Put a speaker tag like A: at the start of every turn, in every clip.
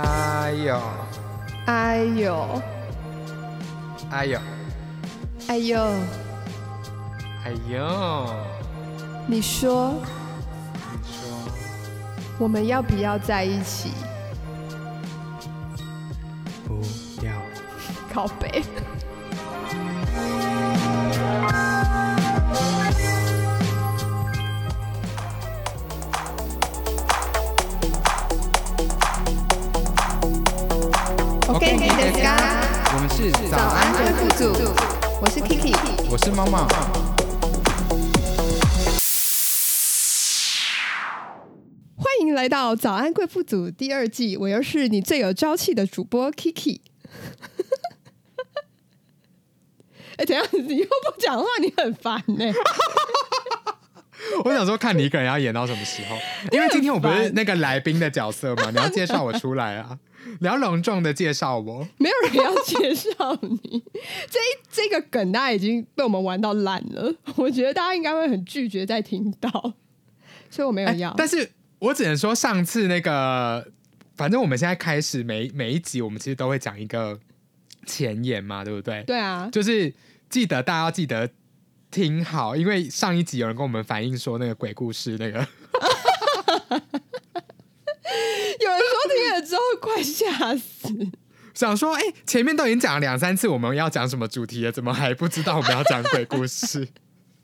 A: 哎呦，
B: 哎呦，
A: 哎呦，
B: 哎呦，
A: 哎呦，
B: 你说。
A: 你说。
B: 我们要不要在一起？
A: 不要？
B: 靠北。早安贵妇组，我是 Kiki。
A: 我是猫猫。
B: 欢迎来到早安贵妇组第二季，我又是你最有朝气的主播 Kiki。哎、等下你又不讲话，你很烦呢、
A: 我想说，看你一个人要演到什么时候？因为今天我不是那个来宾的角色嘛，你要介绍我出来啊！你要隆重的介绍我。
B: 没有人要介绍你。这一这个梗大家已经被我们玩到烂了，我觉得大家应该会很拒绝再听到，所以我没有
A: 哎
B: 要。
A: 但是我只能说，上次那个，反正我们现在开始每每一集，我们其实都会讲一个前言嘛，对不对？
B: 对啊，
A: 就是记得大家要记得听好，因为上一集有人跟我们反映说那个鬼故事那个，
B: 有人说听了之后快吓死。
A: 想说哎、前面都已经讲了两三次我们要讲什么主题了，怎么还不知道我们要讲鬼故事？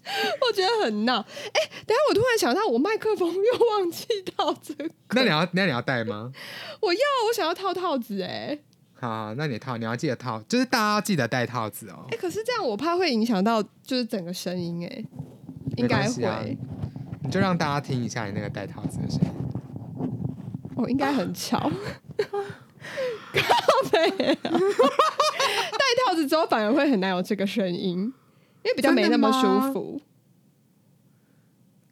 B: 我觉得很闹。哎、等下我突然想到，我麦克风又忘记套这个。
A: 那你要那你要带吗？
B: 我要，我想要套套子哎、
A: 好，那你套，你要记得套，就是大家要记得戴套子哦
B: 哎、。可是这样我怕会影响到就是整个声音哎、应该会、
A: 你就让大家听一下你那个戴套子的声音。
B: 哦，应该很巧。靠背啊！戴套子之后反而会很难有这个声音，因为比较没那么舒服。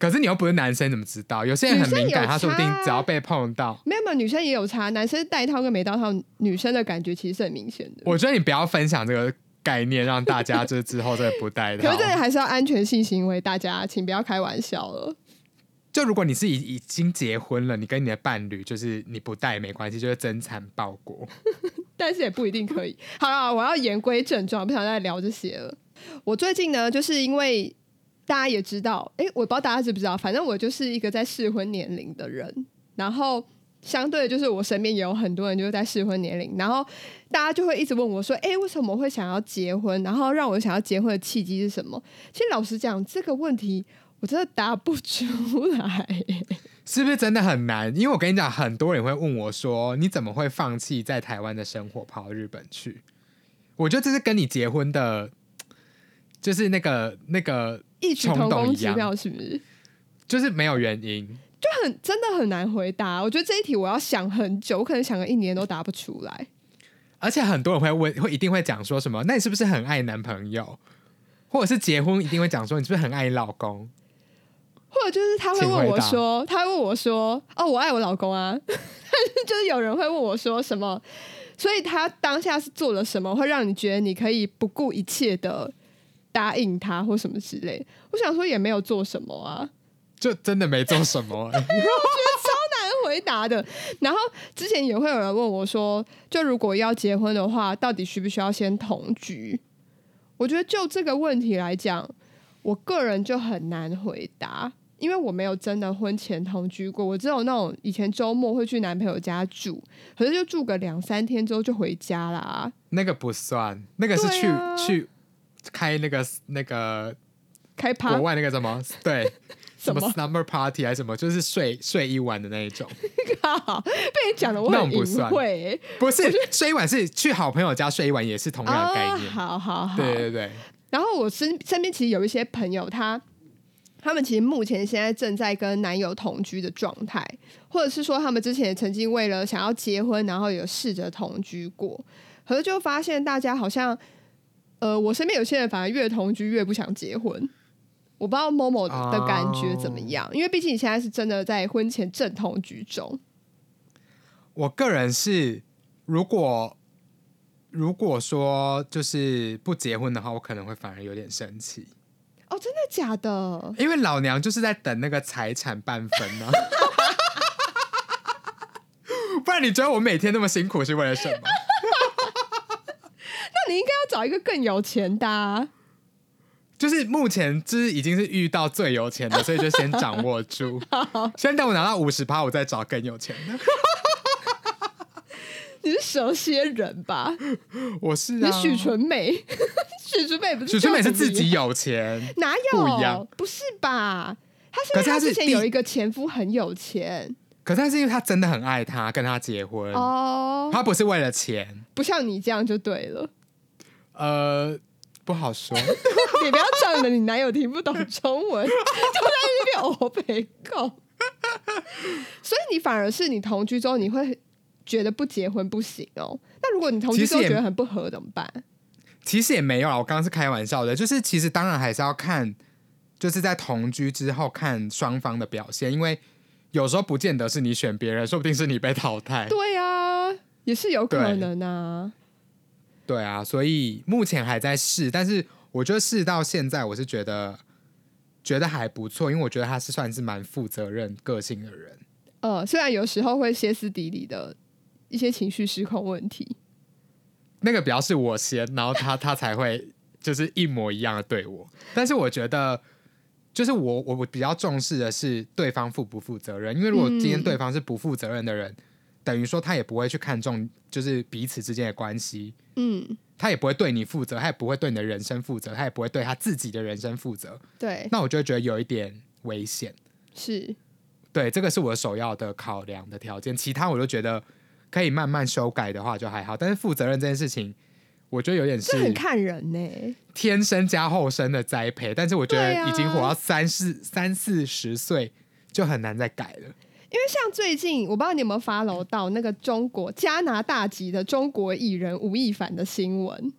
A: 可是你又不是男生，怎么知道？有些人很敏感，他说不定只要被碰到，
B: 没有没有，女生也有差，男生戴套跟没戴套，女生的感觉其实是很明显的。
A: 我觉得你不要分享这个概念，让大家就是之后再不戴套
B: 可是。这里还是要安全性行为，大家请不要开玩笑了。
A: 就如果你是已已经结婚了，你跟你的伴侣就是你不戴没关系，就是真惨报国。
B: 但是也不一定可以。好了，我要言归正传，不想再聊这些了。我最近呢，就是因为大家也知道，诶，我不知道大家知不知道，反正我就是一个在适婚年龄的人，然后。相对的就是我身边也有很多人就是在适婚年龄，然后大家就会一直问我说：“诶，为什么会想要结婚？然后让我想要结婚的契机是什么？”其实老实讲，这个问题我真的答不出来。
A: 是不是真的很难？因为我跟你讲，很多人会问我说：“你怎么会放弃在台湾的生活，跑到日本去？”我觉得这是跟你结婚的，就是那个那个，
B: 异曲同工之妙，是不是？
A: 就是没有原因。
B: 就很真的很难回答。我觉得这一题我要想很久，我可能想个一年都答不出来。
A: 而且很多人会问，会一定会讲说什么？那你是不是很爱男朋友？或者是结婚一定会讲说你是不是很爱你老公？
B: 或者就是他会问我说，他会问我说：“哦，我爱我老公啊。”但是就是有人会问我说什么，所以他当下是做了什么，会让你觉得你可以不顾一切的答应他或什么之类？我想说也没有做什么啊，
A: 就真的没做什么、欸
B: 难回答的。然后之前也会有人问我说，就如果要结婚的话，到底需不需要先同居？我觉得就这个问题来讲，我个人就很难回答，因为我没有真的婚前同居过，我只有那种以前周末会去男朋友家住，可是就住个两三天之后就回家啦。
A: 那个不算，那个是去、
B: 啊
A: 去开那个那个
B: 开趴？
A: 国外那个什么？对什么？slumber party 还是什么，就是睡睡一晚的那一种，
B: 靠，被你讲的我
A: 那
B: 很隐
A: 种不算。
B: 晦、欸。
A: 不是睡一晚是去好朋友家睡一晚，也是同样的概
B: 哦
A: 念。
B: 好好好，
A: 对对对，
B: 然后我身身边其实有一些朋友，他他们其实目前现在正在跟男友同居的状态，或者是说他们之前曾经为了想要结婚，然后有试着同居过，可是就发现大家好像，呃，我身边有些人反而越同居越不想结婚。我不知道某某的感觉怎么样因为毕竟你现在是真的在婚前正同居中。
A: 我个人是如果如果说就是不结婚的话，我可能会反而有点生气，
B: 哦，真的假的？
A: 因为老娘就是在等那个财产半分呢、不然你觉得我每天那么辛苦是为了什么？
B: 那你应该要找一个更有钱的、啊。
A: 就是目前就是已经是遇到最有钱的，所以就先掌握住。先等我拿到五十趴，我再找更有钱的。
B: 你是蛇蝎人吧？
A: 我是啊，
B: 你许纯美，许纯美不是
A: 许纯美是自己有钱，
B: 哪有？
A: 不一样
B: 不是吧？他是因
A: 可
B: 为她
A: 是她是第
B: 之前有一个前夫很有钱
A: 可是他是因为他真的很爱他，跟他结婚。
B: 哦，
A: 他不是为了钱，
B: 不像你这样就对了。
A: 呃，不好说。
B: 你不要仗着你男友听不懂中文，就在那边欧北告。所以你反而是你同居之后，你会觉得不结婚不行哦。那如果你同居之后觉得很不合怎么办？
A: 其实也没有啊，我刚刚是开玩笑的，就是其实当然还是要看，就是在同居之后看双方的表现，因为有时候不见得是你选别人，说不定是你被淘汰。
B: 对啊，也是有可能啊。
A: 对啊，所以目前还在试，但是我觉得试到现在，我是觉得觉得还不错，因为我觉得他是算是蛮负责任、个性的人。
B: 呃，虽然有时候会歇斯底里的一些情绪失控问题，
A: 那个比较是我先，然后他他才会就是一模一样的对我。但是我觉得，就是我我我比较重视的是对方负不负责任，因为如果今天
B: 嗯
A: 对方是不负责任的人，等于说他也不会去看重就是彼此之间的关系，
B: 嗯，
A: 他也不会对你负责，他也不会对你的人生负责，他也不会对他自己的人生负责。
B: 对，
A: 那我就会觉得有一点危险。
B: 是，
A: 对，这个是我首要的考量的条件，其他我就觉得可以慢慢修改的话就还好。但是负责任这件事情，我觉得有点
B: 是很看人呢、
A: 天生加后生的栽培，但是我觉得已经活到三四三四十岁就很难再改了。
B: 因为像最近，我不知道你有没有 follow 到那个中国加拿大籍的中国艺人吴亦凡的新闻，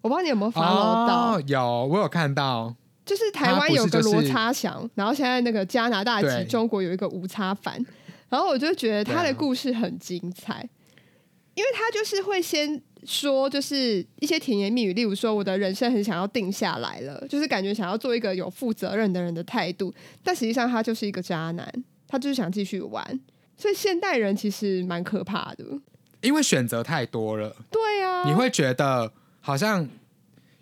B: 我不知道你有没有 follow 到，
A: 哦，有我有看到，
B: 就是台湾有个罗差祥，然后现在那个加拿大籍中国有一个吴差凡，然后我就觉得他的故事很精彩，因为他就是会先说，就是一些甜言蜜语，例如说我的人生很想要定下来了，就是感觉想要做一个有负责任的人的态度，但实际上他就是一个渣男，他就是想继续玩，所以现代人其实蛮可怕的。
A: 因为选择太多了，
B: 对啊，
A: 你会觉得好像，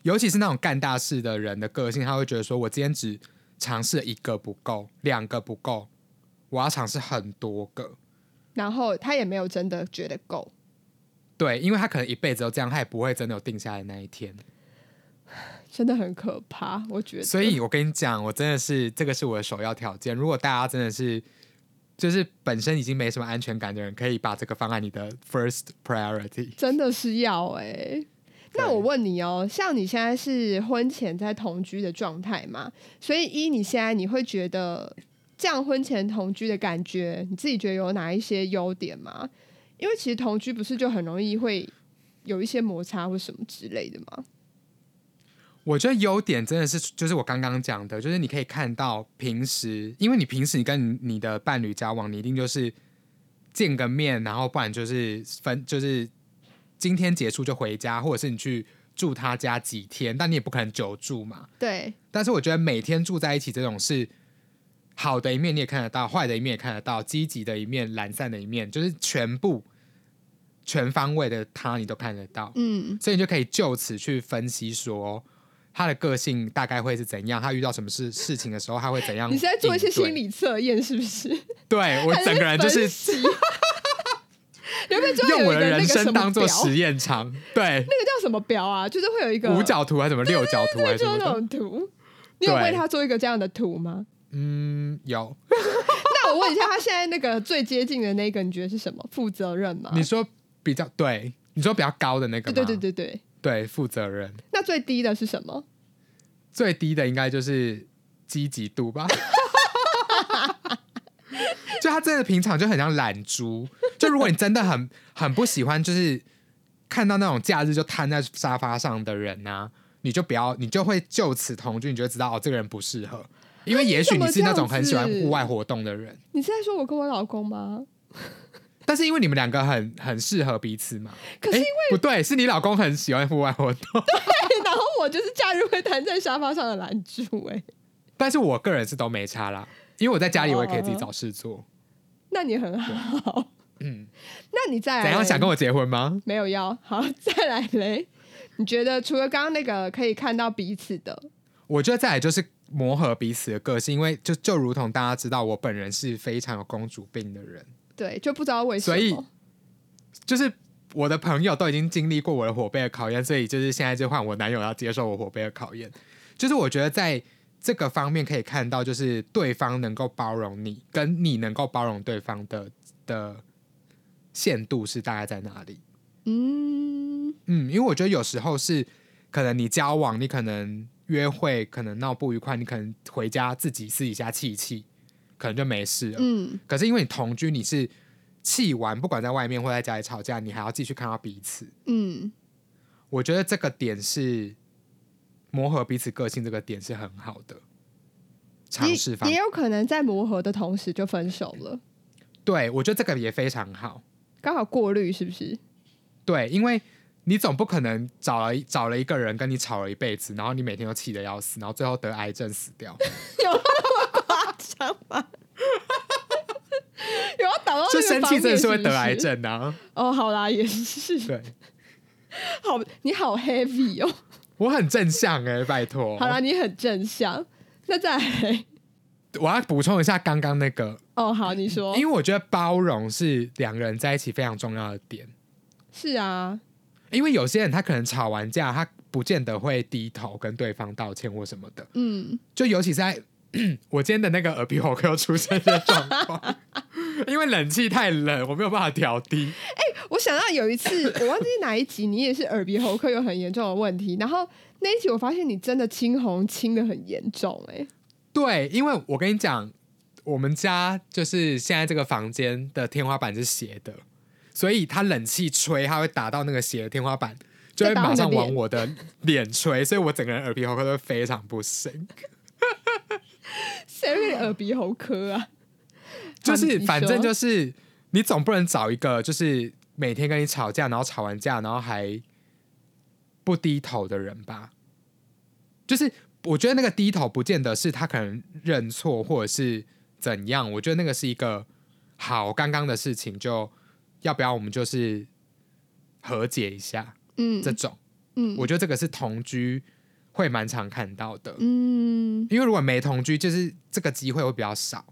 A: 尤其是那种干大事的人的个性，他会觉得说我今天只尝试了一个不够，两个不够，我要尝试很多个。
B: 然后他也没有真的觉得够。
A: 对，因为他可能一辈子都这样，他也不会真的有定下来那一天。
B: 真的很可怕，我觉得。
A: 所以我跟你讲，我真的是这个是我的首要条件。如果大家真的是就是本身已经没什么安全感的人，可以把这个放在你的 first priority。
B: 真的是要哎、那我问你哦，像你现在是婚前在同居的状态嘛？所以一你现在，你会觉得这样婚前同居的感觉，你自己觉得有哪一些优点吗？因为其实同居不是就很容易会有一些摩擦或什么之类的吗？
A: 我觉得优点真的是，就是我刚刚讲的，就是你可以看到平时，因为你平时你跟你你的伴侣交往，你一定就是见个面，然后不然就是分，就是今天结束就回家，或者是你去住他家几天，但你也不可能久住嘛。
B: 对，
A: 但是我觉得每天住在一起这种是好的一面你也看得到，坏的一面也看得到，积极的一面、懒散的一面，就是全部全方位的他你都看得到。
B: 嗯，
A: 所以你就可以就此去分析说他的个性大概会是怎样，他遇到什么事事情的时候他会怎样。
B: 你是在做一些心，理测验是不是？
A: 对我整个人就是
B: 分析你会不会最后有
A: 用我的人生当做实验场，对，
B: 那个叫什么表啊？就是会有一个
A: 五角图还是什么六角图还是什么
B: 图。你有为他做一个这样的图吗？
A: 嗯，有。
B: 那我问一下，他现在那个最接近的那个，你觉得是什么？负责任吗？
A: 你说比较对，你说比较高的那个？
B: 对对对对对。
A: 对，负责任。
B: 那最低的是什么？
A: 最低的应该就是积极度吧。就他真的平常就很像懒猪，就如果你真的很很不喜欢，就是看到那种假日就瘫在沙发上的人呢、你就不要，你就会就此同居，你就会知道哦，这个人不适合。因为也许你是那种很喜欢户外活动的人，
B: 你是在说我跟我老公吗？
A: 但是因为你们两个很很适合彼此嘛。
B: 可是因
A: 为不对，是你老公很喜欢户外活动，
B: 对，然后我就是假日会瘫在沙发上的懒猪、哎，
A: 但是我个人是都没差啦，因为我在家里我也可以自己找事做。
B: 那你很好。
A: 嗯，
B: 那你再来
A: 怎样想跟我结婚吗？
B: 没有要好，再来嘞？你觉得除了刚刚那个可以看到彼此的，
A: 我觉得再来就是磨合彼此的个性，因为就就如同大家知道，我本人是非常有公主病的人，
B: 对，就不知道为什么
A: 所以。就是我的朋友都已经经历过我的火杯的考验，所以就是现在就换我男友要接受我火杯的考验。就是我觉得在这个方面可以看到，就是对方能够包容你，跟你能够包容对方的的限度是大概在哪里。
B: 嗯，
A: 嗯，因为我觉得有时候是可能你交往，你可能约会，可能闹不愉快，你可能回家自己私底下气一气，可能就没事了。
B: 嗯，
A: 可是因为你同居，你是气完，不管在外面或在家里吵架，你还要继续看到彼此。
B: 嗯，
A: 我觉得这个点是磨合彼此个性，这个点是很好的尝试方
B: 也也。有可能在磨合的同时就分手了，
A: 对，我觉得这个也非常好。
B: 刚好过滤是不是？
A: 对，因为你总不可能找了找了一个人跟你吵了一辈子，然后你每天都气得要死，然后最后得癌症死掉。
B: 夸张吗？有要打到
A: 就
B: 这
A: 生气真的是会得癌症啊！
B: 哦，好啦，也是，
A: 对，
B: 好，你好 heavy 哦。
A: 我很正向哎、拜托。
B: 好啦，你很正向。那再来，
A: 我要补充一下刚刚那个，
B: 哦，好，你说，
A: 因为我觉得包容是两个人在一起非常重要的点。
B: 是啊，
A: 因为有些人他可能吵完架，他不见得会低头跟对方道歉或什么的。
B: 嗯，
A: 就尤其是在 我今天的那个耳鼻喉科又出现的状况，因为冷气太冷，我没有办法调低。
B: 我想到有一次，我忘记哪一集，你也是耳鼻喉科有很严重的问题，然后那一集我发现你真的青红青的很严重、哎，
A: 对，因为我跟你讲，我们家就是现在这个房间的天花板是斜的，所以它冷气吹，它会打到那个斜的天花板，就会马上往我的脸吹，所以我整个人耳鼻喉科都会非常不行。
B: 谁会给你耳鼻喉科啊？
A: 就是反正就是你总不能找一个就是每天跟你吵架，然后吵完架然后还不低头的人吧。就是我觉得那个低头不见得是他可能认错或者是怎样，我觉得那个是一个好刚刚的事情，就要不要我们就是和解一下
B: 嗯
A: 这种。
B: 嗯
A: 我觉得这个是同居会蛮常看到的，
B: 嗯，
A: 因为如果没同居，就是这个机会会比较少。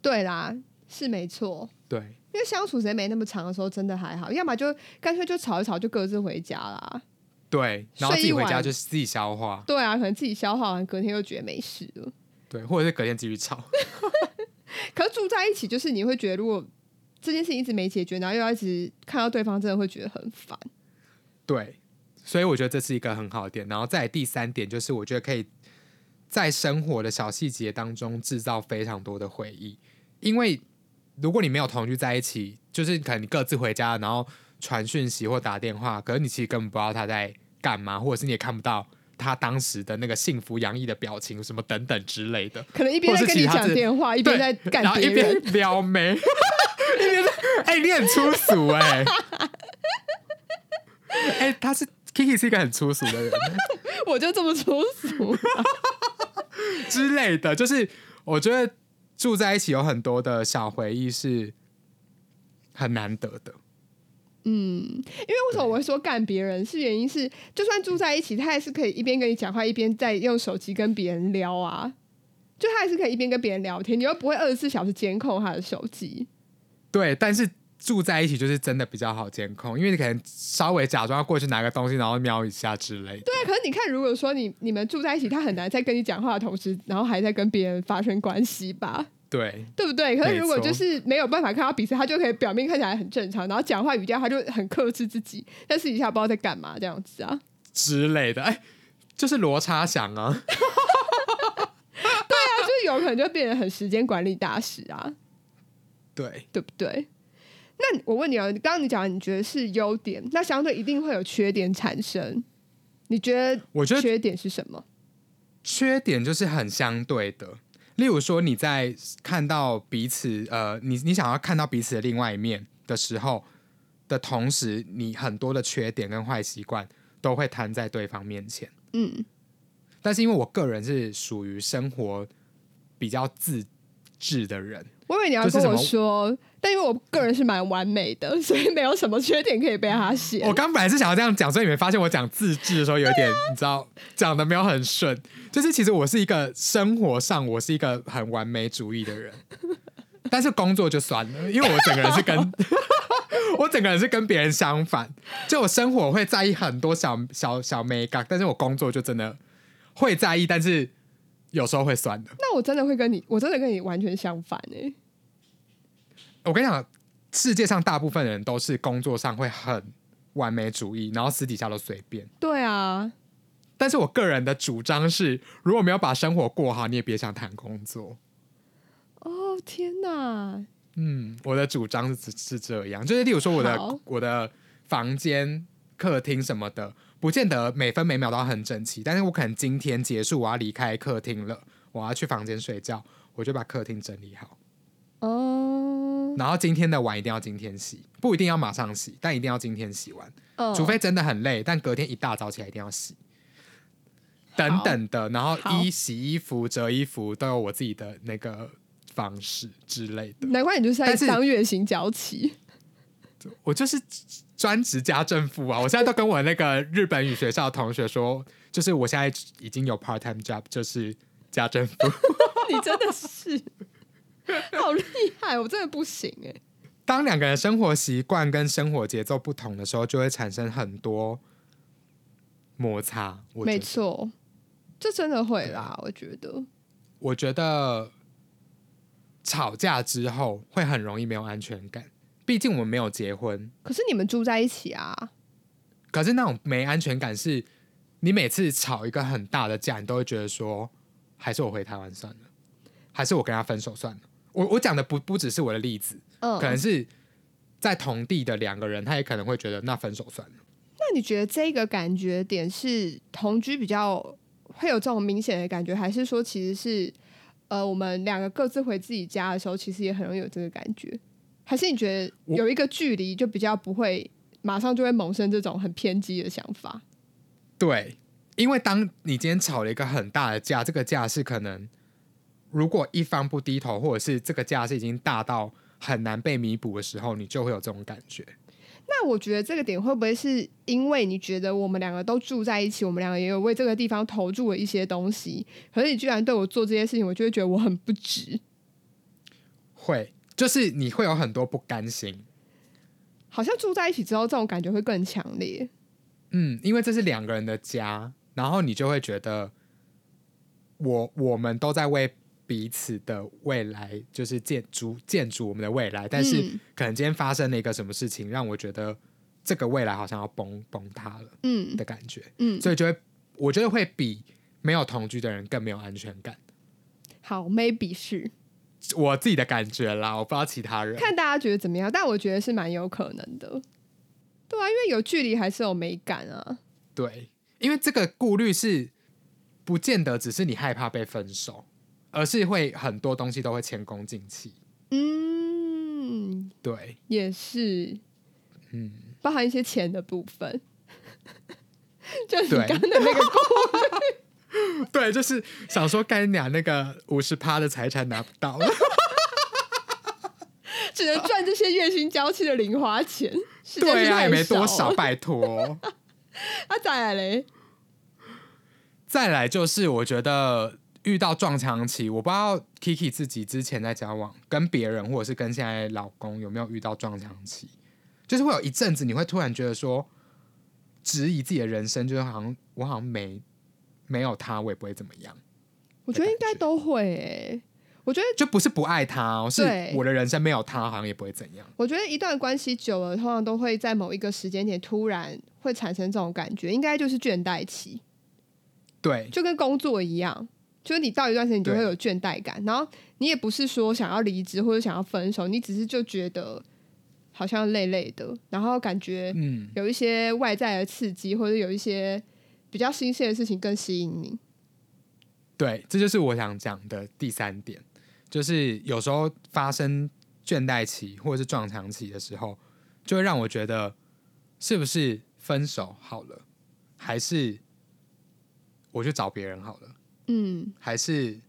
B: 对啦，是没错。
A: 对，
B: 因为相处时间没那么长的时候，真的还好；要么就干脆就吵一吵，就各自回家啦。
A: 对，然后自己回家就是自己消化，
B: 对啊，可能自己消化完，隔天又觉得没事了。
A: 对，或者是隔天继续吵。
B: 可是住在一起，就是你会觉得，如果这件事情一直没解决，然后又要一直看到对方，真的会觉得很烦。
A: 对，所以我觉得这是一个很好的点。然后再第三点，就是我觉得可以在生活的小细节当中制造非常多的回忆，因为如果你没有同居在一起，就是可能你各自回家，然后传讯息或打电话，可是你其实根本不知道他在干嘛，或者是你也看不到他当时的那个幸福洋溢的表情，什么等等之类的。
B: 可能一边在跟你讲电话，一边在干
A: 然后一。边 撩妹，一边在哎、你很粗俗哎、哎、他是 Kiki 是一个很粗俗的人
B: 我就这么粗俗。
A: 之类的，就是我觉得住在一起有很多的小回忆是很难得的。
B: 嗯，因为为什么我会说干别人，是原因是，就算住在一起，他也是可以一边跟你讲话，一边在用手机跟别人聊啊。就他还是可以一边跟别人聊天，你又不会二十四小时监控他的手机。
A: 对，但是住在一起就是真的比较好监控，因为你可能稍微假装要过去拿个东西，然后瞄一下之类的。
B: 对啊，可是你看，如果说你你们住在一起，他很难在跟你讲话的同时，然后还在跟别人发生关系吧？
A: 对
B: 对不对？可是如果就是没有办法看到彼此，他就可以表面看起来很正常，然后讲话语调他就很克制自己，但私底下不知道在干嘛这样子啊。
A: 之类的，哎、就是罗差祥啊，
B: 对啊就是有可能就变得很时间管理大师啊，
A: 对。
B: 对不对？那我问你哦，刚刚你讲你觉得是优点，那相对一定会有缺点产生。你觉得
A: 我觉得
B: 缺点是什么？
A: 缺点就是很相对的，例如说你在看到彼此，呃，你你想要看到彼此的另外一面的时候的同时，你很多的缺点跟坏习惯都会摊在对方面前。
B: 嗯
A: 但是因为我个人是属于生活比较自致的人。
B: 我以为你要跟我说，但因为我个人是蛮完美的，所以没有什么缺点可以被他写。
A: 我刚本来是想要这样讲，所以你没发现我讲自制的时候有点，你知道讲的没有很顺。就是其实我是一个生活上我是一个很完美主义的人，但是工作就算了，因为我整个人是跟 我整个人是跟别人相反。就我生活会在意很多小小小美感，但是我工作就真的会在意，但是。有时候会酸的，
B: 那我真的会跟你，我真的跟你完全相反哎。
A: 我跟你讲，世界上大部分人都是工作上会很完美主义，然后私底下都随便。
B: 对啊，
A: 但是我个人的主张是，如果没有把生活过好，你也别想谈工作。
B: 哦天哪！
A: 嗯，我的主张是是这样，就是例如说我的我的房间、客厅什么的。不见得每分每秒都很整齐，但是我可能今天结束，我要离开客厅了，我要去房间睡觉，我就把客厅整理好。哦。然后今天的碗一定要今天洗，不一定要马上洗，但一定要今天洗完。哦。除非真的很累，但隔天一大早起来一定要洗。等等的，然后衣洗衣服、折衣服都有我自己的那个方式之类的。
B: 难怪你就是在当月薪交期。
A: 我就是。专职家政妇啊！我现在都跟我那个日本语学校的同学说，就是我现在已经有 part time job，就是家政妇。
B: 你真的是好厉害，我真的不行哎。
A: 当两个人生活习惯跟生活节奏不同的时候，就会产生很多摩擦。
B: 没错，这真的会啦。我觉得，
A: 我觉得吵架之后会很容易没有安全感。毕竟我们没有结婚，
B: 可是你们住在一起啊。
A: 可是那种没安全感，是你每次吵一个很大的架，你都会觉得说，还是我回台湾算了，还是我跟他分手算了。我我讲的不不只是我的例子，嗯，可能是在同地的两个人，他也可能会觉得那分手算了。
B: 那你觉得这个感觉点是同居比较会有这种明显的感觉，还是说其实是呃我们两个各自回自己家的时候，其实也很容易有这个感觉？还是你觉得有一个距离就比较不会马上就会萌生这种很偏激的想法？
A: 对，因为当你今天吵了一个很大的架，这个架是可能如果一方不低头，或者是这个架是已经大到很难被弥补的时候，你就会有这种感觉。
B: 那我觉得这个点会不会是因为你觉得我们两个都住在一起，我们两个也有为这个地方投注了一些东西，可是你居然对我做这些事情，我就会觉得我很不值。
A: 会。就是你会有很多不甘心，
B: 好像住在一起之后，这种感觉会更强烈。
A: 嗯，因为这是两个人的家，然后你就会觉得，我我们都在为彼此的未来，就是建筑建筑我们的未来。但是可能今天发生了一个什么事情，让我觉得这个未来好像要崩崩塌了，嗯的感觉，嗯，所以就会我觉得会比没有同居的人更没有安全感。
B: 好，maybe 是。
A: 我自己的感觉啦，我不知道其他人
B: 看大家觉得怎么样，但我觉得是蛮有可能的。对啊，因为有距离还是有美感啊。
A: 对，因为这个顾虑是不见得只是你害怕被分手，而是会很多东西都会前功尽弃。嗯，对，
B: 也是，嗯，包含一些钱的部分，就是你刚的那个顾虑。
A: 对，就是想说干娘那个五十趴的财产拿不到，
B: 只能赚这些月薪交期的零花钱。
A: 对啊，也没多少，拜托。
B: 那再来嘞？
A: 再来就是我觉得遇到撞墙期，我不知道 Kiki 自己之前在交往跟别人，或者是跟现在老公有没有遇到撞墙期？就是会有一阵子，你会突然觉得说，质疑自己的人生，就是好像我好像没。没有他，我也不会怎么样。
B: 我觉得应该都会诶。我觉得
A: 就不是不爱他，是我的人生没有他，好像也不会怎样。
B: 我觉得一段关系久了，通常都会在某一个时间点突然会产生这种感觉，应该就是倦怠期。
A: 对，
B: 就跟工作一样，就是你到一段时间，你就会有倦怠感。然后你也不是说想要离职或者想要分手，你只是就觉得好像累累的，然后感觉嗯有一些外在的刺激，或者有一些。比较新鲜的事情更吸引你，
A: 对，这就是我想讲的第三点，就是有时候发生倦怠期或者是撞墙期的时候，就会让我觉得是不是分手好了，还是我去找别人好了，嗯，还是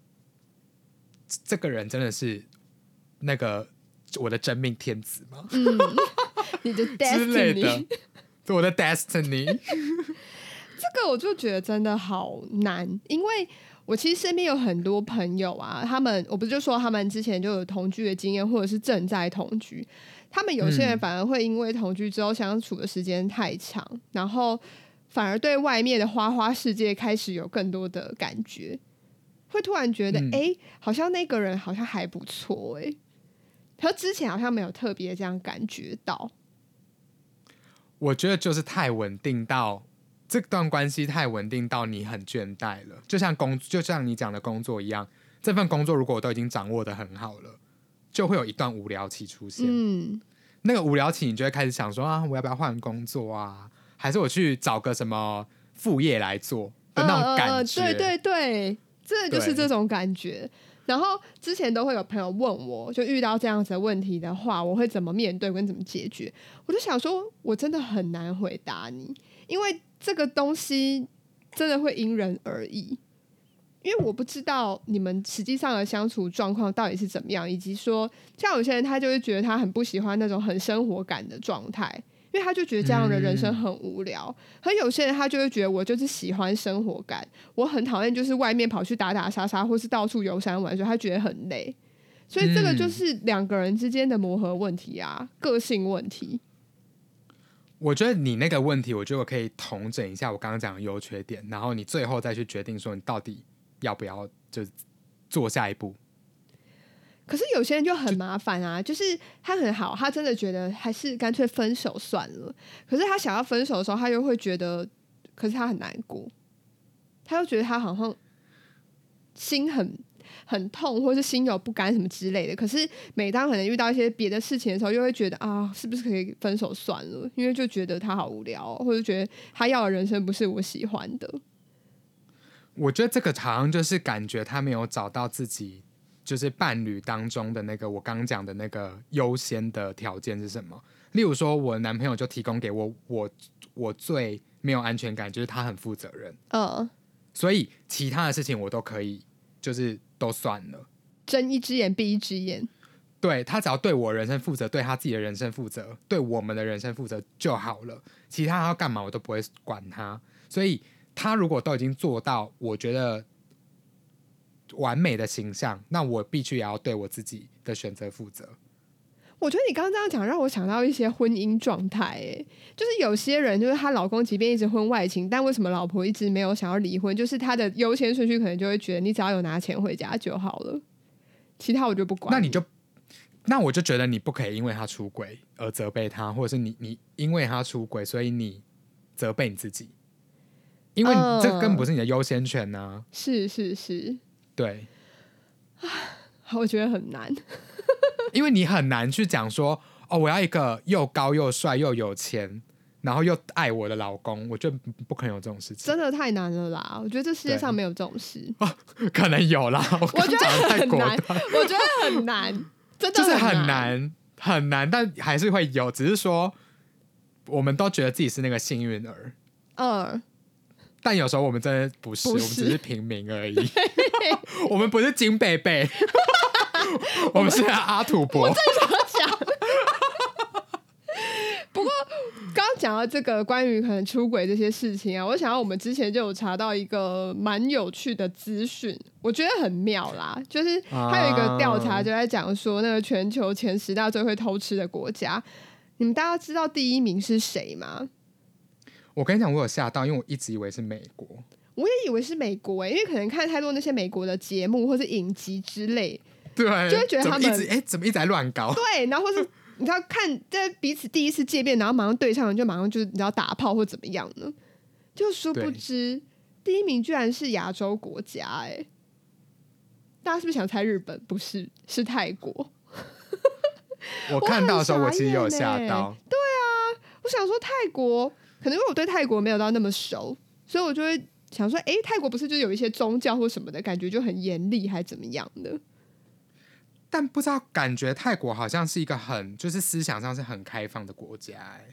A: 这个人真的是那个我的真命天子吗？
B: 嗯，你的
A: 之类
B: destiny
A: 的，对我的 destiny。
B: 这个我就觉得真的好难，因为我其实身边有很多朋友啊，他们我不是就说他们之前就有同居的经验，或者是正在同居，他们有些人
A: 嗯。
B: 反而会因为同居之后相处的时间太长，然后反而对外面的花花世界开始有更多的感觉，会突然觉得诶好像那个人好像还不错哎、他之前好像没有特别这样感觉到，
A: 我觉得就是太稳定到这段关系太稳定到你很倦怠了，就像工就像你讲的工作一样，这份工作如果我都已经掌握的很好了，就会有一段无聊期出现。
B: 嗯，
A: 那个无聊期，你就会开始想说啊，我要不要换工作啊？还是我去找个什么副业来做的那种感觉？
B: 对对对，这就是这种感觉。然后之前都会有朋友问我，就遇到这样子的问题的话，我会怎么面对跟怎么解决？我就想说，我真的很难回答你，因为这个东西真的会因人而异。因为我不知道你们实际上的相处状况到底是怎么样，以及说，像有些人他就会觉得他很不喜欢那种很生活感的状态，因为他就觉得这样的人生很无聊。可有些人他就会觉得我就是喜欢生活感，我很讨厌就是外面跑去打打杀杀，或是到处游山玩水，他觉得很累。所以这个就是两个人之间的磨合问题啊，个性问题。
A: 我觉得你那个问题，我觉得我可以统整一下我刚刚讲的优缺点，然后你最后再去决定说你到底要不要就做下一步。
B: 可是有些人就很麻烦啊，就是他很好，他真的觉得还是干脆分手算了。可是他想要分手的时候，他又会觉得，可是他很难过，他又觉得他好像心很很痛，或是心有不甘什么之类的。可是每当可能遇到一些别的事情的时候，又会觉得啊，是不是可以分手算了？因为就觉得他好无聊哦、或者觉得他要的人生不是我喜欢的。
A: 我觉得这个好像就是感觉他没有找到自己就是伴侣当中的那个我刚刚讲的那个优先的条件是什么。例如说，我男朋友就提供给我我我最没有安全感，就是他很负责任，
B: 嗯，
A: 所以其他的事情我都可以，就是都算了。
B: 睁一只眼闭一只眼。
A: 对他只要对我人生负责，对他自己的人生负责，对我们的人生负责就好了。其他他要干嘛我都不会管他。所以他如果都已经做到，我觉得完美的形象，那我必须也要对我自己的选择负责。
B: 我觉得你刚刚这样讲，让我想到一些婚姻状态，哎，就是有些人就是她老公即便一直婚外情，但为什么老婆一直没有想要离婚？就是他的优先顺序可能就会觉得你只要有拿钱回家就好了，其他我就不管。
A: 那你就，那我就觉得你不可以因为他出轨而责备他，或者是你你因为他出轨，所以你责备你自己，因为这根本不是你的优先权呢、
B: 是是是，
A: 对，
B: 我觉得很难。
A: 因为你很难去讲说，哦，我要一个又高又帅又有钱，然后又爱我的老公，我就不不可能有这种事情。
B: 真的太难了啦！我觉得这世界上没有这种事，
A: 可能有啦，我
B: 觉得很难，
A: 断，
B: 我觉得很难，真的
A: 就是很
B: 难。
A: 难很难，但还是会有，只是说我们都觉得自己是那个幸运儿。
B: 嗯，
A: 但有时候我们真的不是，
B: 不是
A: 我们只是平民而已。我们不是金贝贝，我们是阿土伯。
B: 我正想讲。不过刚刚讲到这个关于可能出轨这些事情啊，我想到我们之前就有查到一个蛮有趣的资讯，我觉得很妙啦。就是还有一个调查就在讲说，那个全球前十大最会偷吃的国家，你们大家知道第一名是谁吗？
A: 我跟你讲，我有吓到，因为我一直以为是美国。
B: 我也以为是美国诶、因为可能看太多那些美国的节目或是影集之类，
A: 对，
B: 就会觉得他们
A: 一直哎，怎么一直在乱搞？
B: 对，然后或是 你知道看在彼此第一次见面，然后马上对上，就马上就是你知道打炮或怎么样呢？就殊不知第一名居然是亚洲国家、哎，大家是不是想猜日本？不是，是泰国。
A: 我看到的时候，
B: 我
A: 我其实有吓到。
B: 我想说泰国，可能因为我对泰国没有到那么熟，所以我就会想说，哎、泰国不是就有一些宗教或什么的感觉就很严厉，还怎么样的？
A: 但不知道，感觉泰国好像是一个很，就是思想上是很开放的国家、哎，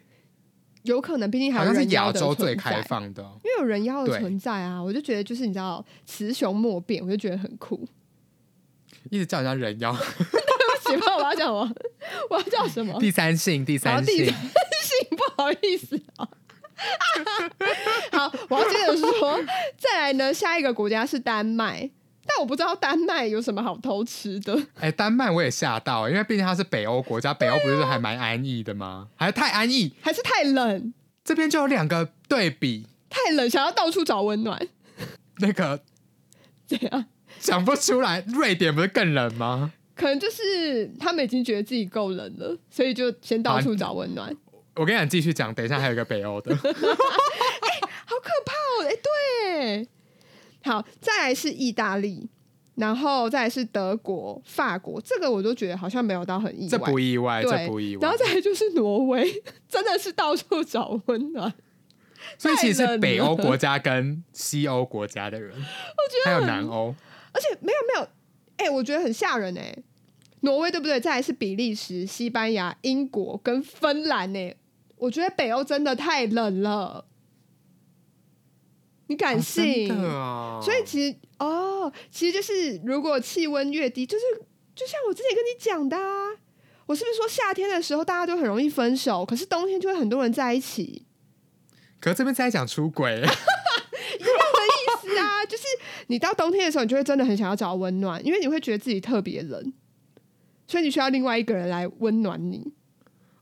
B: 有可能，毕竟还
A: 好像是亚洲最开放的哦。
B: 因为有人妖的存在啊，我就觉得就是你知道雌雄莫辨，我就觉得很酷。
A: 一直叫人家人妖，
B: 不行吧？我要叫什么？我要叫什么？
A: 第三性，第三性
B: 第三，性，不好意思啊。好，我要接着说，再来呢，下一个国家是丹麦，但我不知道丹麦有什么好偷吃的。
A: 哎、丹麦我也吓到，因为毕竟它是北欧国家，北欧不是还蛮安逸的吗？还是太安逸，
B: 还是太冷，
A: 这边就有两个对比，
B: 太冷，想要到处找温暖，
A: 那个
B: 怎样？
A: 讲不出来，瑞典不是更冷吗？
B: 可能就是他们已经觉得自己够冷了，所以就先到处找温暖。
A: 我跟你讲，继续讲，等一下还有一个北欧的，
B: 好可怕哦！哎、对，好，再来是意大利，然后再来是德国、法国，这个我都觉得好像没有到很意外，
A: 这不意外，
B: 对，
A: 这不意外
B: 然后。再来就是挪威，真的是到处找温暖。
A: 所以其实是北欧
B: 了
A: 国家跟西欧国家的人，我觉得还有南欧，
B: 而且没有没有，哎、我觉得很吓人哎、挪威对不对？再来是比利时、西班牙、英国跟芬兰哎、我觉得北欧真的太冷了，你敢
A: 哦
B: 信？所以其实哦，其实就是如果气温越低，就是就像我之前跟你讲的、啊，我是不是说夏天的时候大家都很容易分手，可是冬天就会很多人在一起？
A: 可是这边在讲出轨，
B: 一样的意思啊，就是你到冬天的时候，你就会真的很想要找温暖，因为你会觉得自己特别冷，所以你需要另外一个人来温暖你。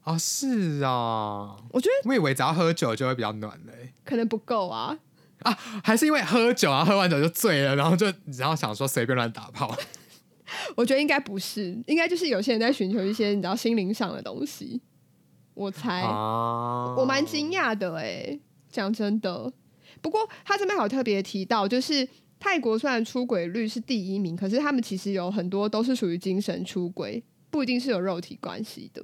A: 哦，是啊，
B: 我觉得
A: 我以为只要喝酒就会比较暖嘞、
B: 可能不够啊，
A: 啊，还是因为喝酒啊，喝完酒就醉了，然后就然后想说随便乱打炮。
B: 我觉得应该不是，应该就是有些人在寻求一些你知道心灵上的东西。我猜，
A: 啊
B: 我蛮惊讶的哎、讲真的。不过他这边好特别提到，就是泰国虽然出轨率是第一名，可是他们其实有很多都是属于精神出轨，不一定是有肉体关系的。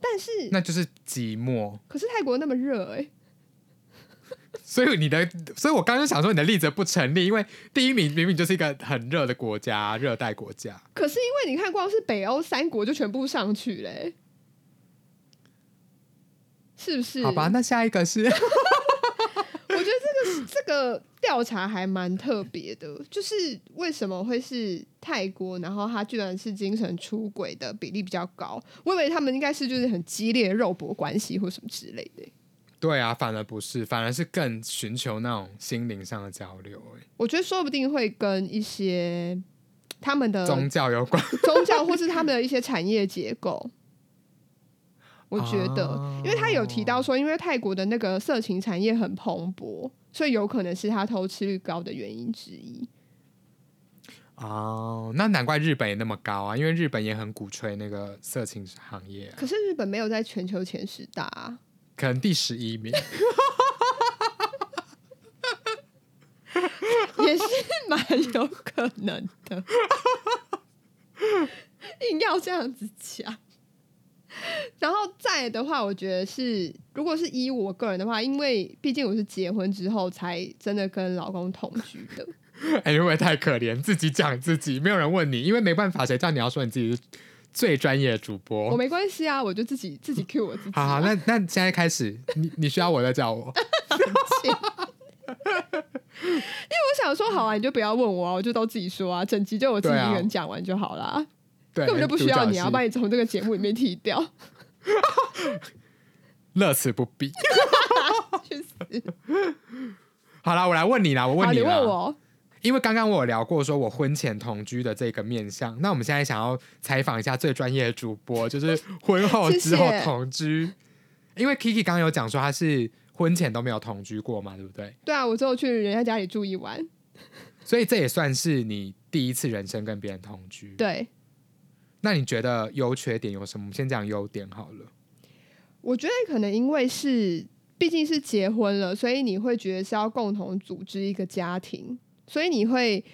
B: 但是，
A: 那就是寂寞。
B: 可是泰国那么热哎、
A: 所以你的，所以我刚刚想说你的例子不成立，因为第一名明明就是一个很热的国家，热带国家。
B: 可是因为你看，光是北欧三国就全部上去嘞、是不是？
A: 好吧，那下一个是
B: 我觉得这个这个调查还蛮特别的，就是为什么会是泰国，然后他居然是精神出轨的比例比较高？我以为他们应该是就是很激烈的肉搏关系或什么之类的。
A: 对啊，反而不是，反而是更寻求那种心灵上的交流、欸
B: 我觉得说不定会跟一些他们的
A: 宗教有关。
B: 宗教或是他们的一些产业结构。我觉得，
A: 哦
B: 因为他有提到说，因为泰国的那个色情产业很蓬勃，所以有可能是他偷吃率高的原因之一。
A: 哦，那难怪日本也那么高啊，因为日本也很鼓吹那个色情行业啊、
B: 可是日本没有在全球前十大、啊，
A: 可能第十一名。
B: 也是蛮有可能的。硬要这样子讲，然后再的话，我觉得是，如果是依我个人的话，因为毕竟我是结婚之后才真的跟老公同居的，
A: 哎、会不会太可怜？自己讲自己，没有人问你，因为没办法，谁叫你要说你自己是最专业的主
B: 我
A: 播？
B: 没关系啊，我就自己自己 cue 我自己、啊。
A: 好好，那那现在开始，你你需要我再叫我。
B: 因为我想说，好啊，你就不要问我啊，我就都自己说啊，整集就我自己一个人讲完就好啦，
A: 对，
B: 根本就不需要你啊，把你从这个节目里面踢掉。
A: 乐此不疲。
B: 去死！
A: 好啦，我来问你啦，我
B: 问，你
A: 问啦，
B: 问我，
A: 因为刚刚我有聊过，说我婚前同居的这个面向，那我们现在想要采访一下最专业的主播，就是婚后之后同居。因为 Kiki 刚刚有讲说他是婚前都没有同居过嘛，对不对？
B: 对啊，我之后去人家家里住一晚，
A: 所以这也算是你第一次人生跟别人同居。，
B: 对。
A: 那你觉得优缺点有什么？我们先讲优点好了。
B: 我觉得可能因为是毕竟是结婚了，所以你会觉得是要共同组织一个家庭，所以你会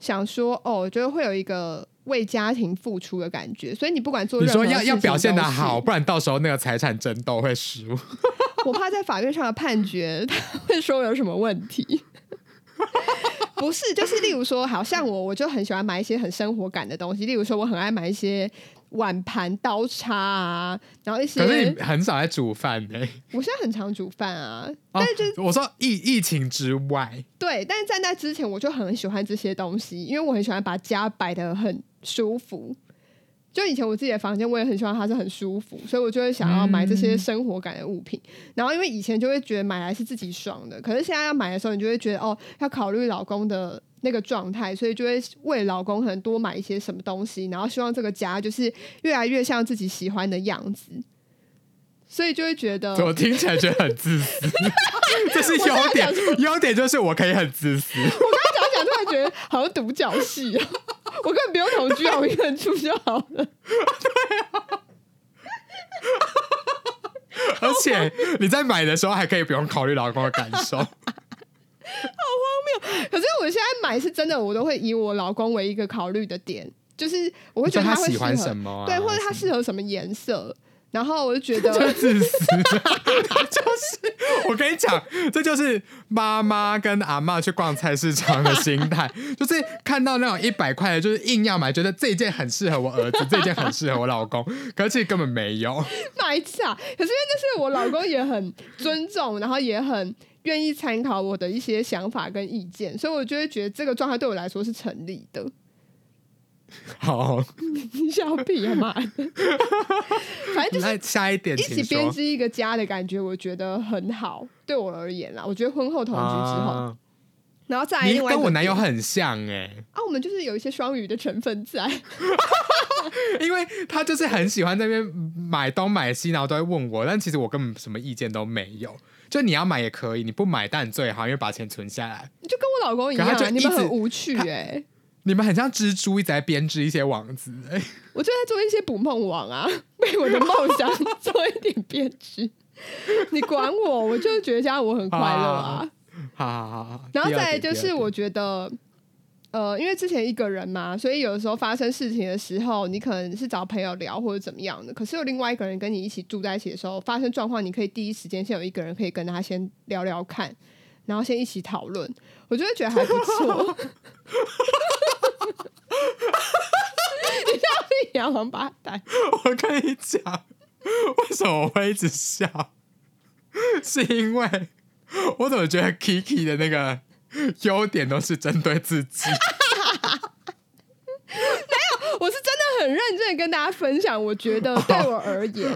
B: 想说，哦，觉得会有一个为家庭付出的感觉。所以你不管做
A: 你
B: 任何
A: 说要要表现的好，，不然到时候那个财产争斗会输。
B: 我怕在法院上的判决他会说有什么问题。不是，就是例如说，好像我我就很喜欢买一些很生活感的东西，例如说我很爱买一些碗盘刀叉啊，然后一些
A: 可是你很少在煮饭呢、
B: 我现在很常煮饭啊，
A: 哦，我说疫疫情之外，
B: 对，但是在那之前我就很喜欢这些东西，因为我很喜欢把家摆的很舒服。就以前我自己的房间，我也很喜欢它是很舒服，所以我就会想要买这些生活感的物品。然后因为以前就会觉得买来是自己爽的，可是现在要买的时候，你就会觉得哦，要考虑老公的那个状态，所以就会为老公可能多买一些什么东西，然后希望这个家就是越来越像自己喜欢的样子。所以就会觉得，
A: 我听起来觉得很自私，这是优点，优点就是我可以很自私。
B: 我刚刚讲讲，突然觉得好像独角戏啊！我根本不用同居啊，我一个人住就好了。对
A: 啊，而且你在买的时候还可以不用考虑老公的感受，好
B: 荒谬！可是我现在买是真的，我都会以我老公为一个考虑的点，就是我会觉得
A: 他
B: 会
A: 喜欢什么、啊，
B: 对，或者他适合什么颜色。然后我就觉得
A: 自私，就 是我跟你讲，这就是妈妈跟阿妈去逛菜市场的心态，就是看到那种一百块的，就是硬要买，觉得这件很适合我儿子，这件很适合我老公，可是其实根本没有
B: 买差。可是因为那是我老公也很尊重，然后也很愿意参考我的一些想法跟意见，所以我就会觉得这个状态对我来说是成立的。
A: 好，
B: 你 笑屁啊妈的！反正就是
A: 下一点，
B: 一起编织一个家的感觉，我觉得很好。对我而言啦，我觉得婚后同居之后，
A: 啊、
B: 然后再来另外
A: 跟我男友很像哎、欸、
B: 啊，我们就是有一些双语的成分在，
A: 因为他就是很喜欢那边买东买西，然后都会问我，但其实我根本什么意见都没有。就你要买也可以，你不买但最好，因为把钱存下来。
B: 你就跟我老公一样、啊，你们很无趣哎、欸。
A: 你们很像蜘蛛，一直在编织一些网子、欸。
B: 我就在做一些捕梦网啊，为我的梦想做一点编织。你管我，我就觉得这样我很快乐啊。
A: 好好好好。
B: 然后再来就是，我觉得，呃，因为之前一个人嘛，所以有的时候发生事情的时候，你可能是找朋友聊或者怎么样的。可是有另外一个人跟你一起住在一起的时候，发生状况，你可以第一时间先有一个人可以跟他先聊聊看，然后先一起讨论，我就会觉得还不错。你笑屁呀，王八蛋！
A: 我跟你讲，为什么我会一直笑？是因为我怎么觉得 Kiki 的那个优点都是针对自己？
B: 没有，我是真的很认真的跟大家分享。我觉得对我而言，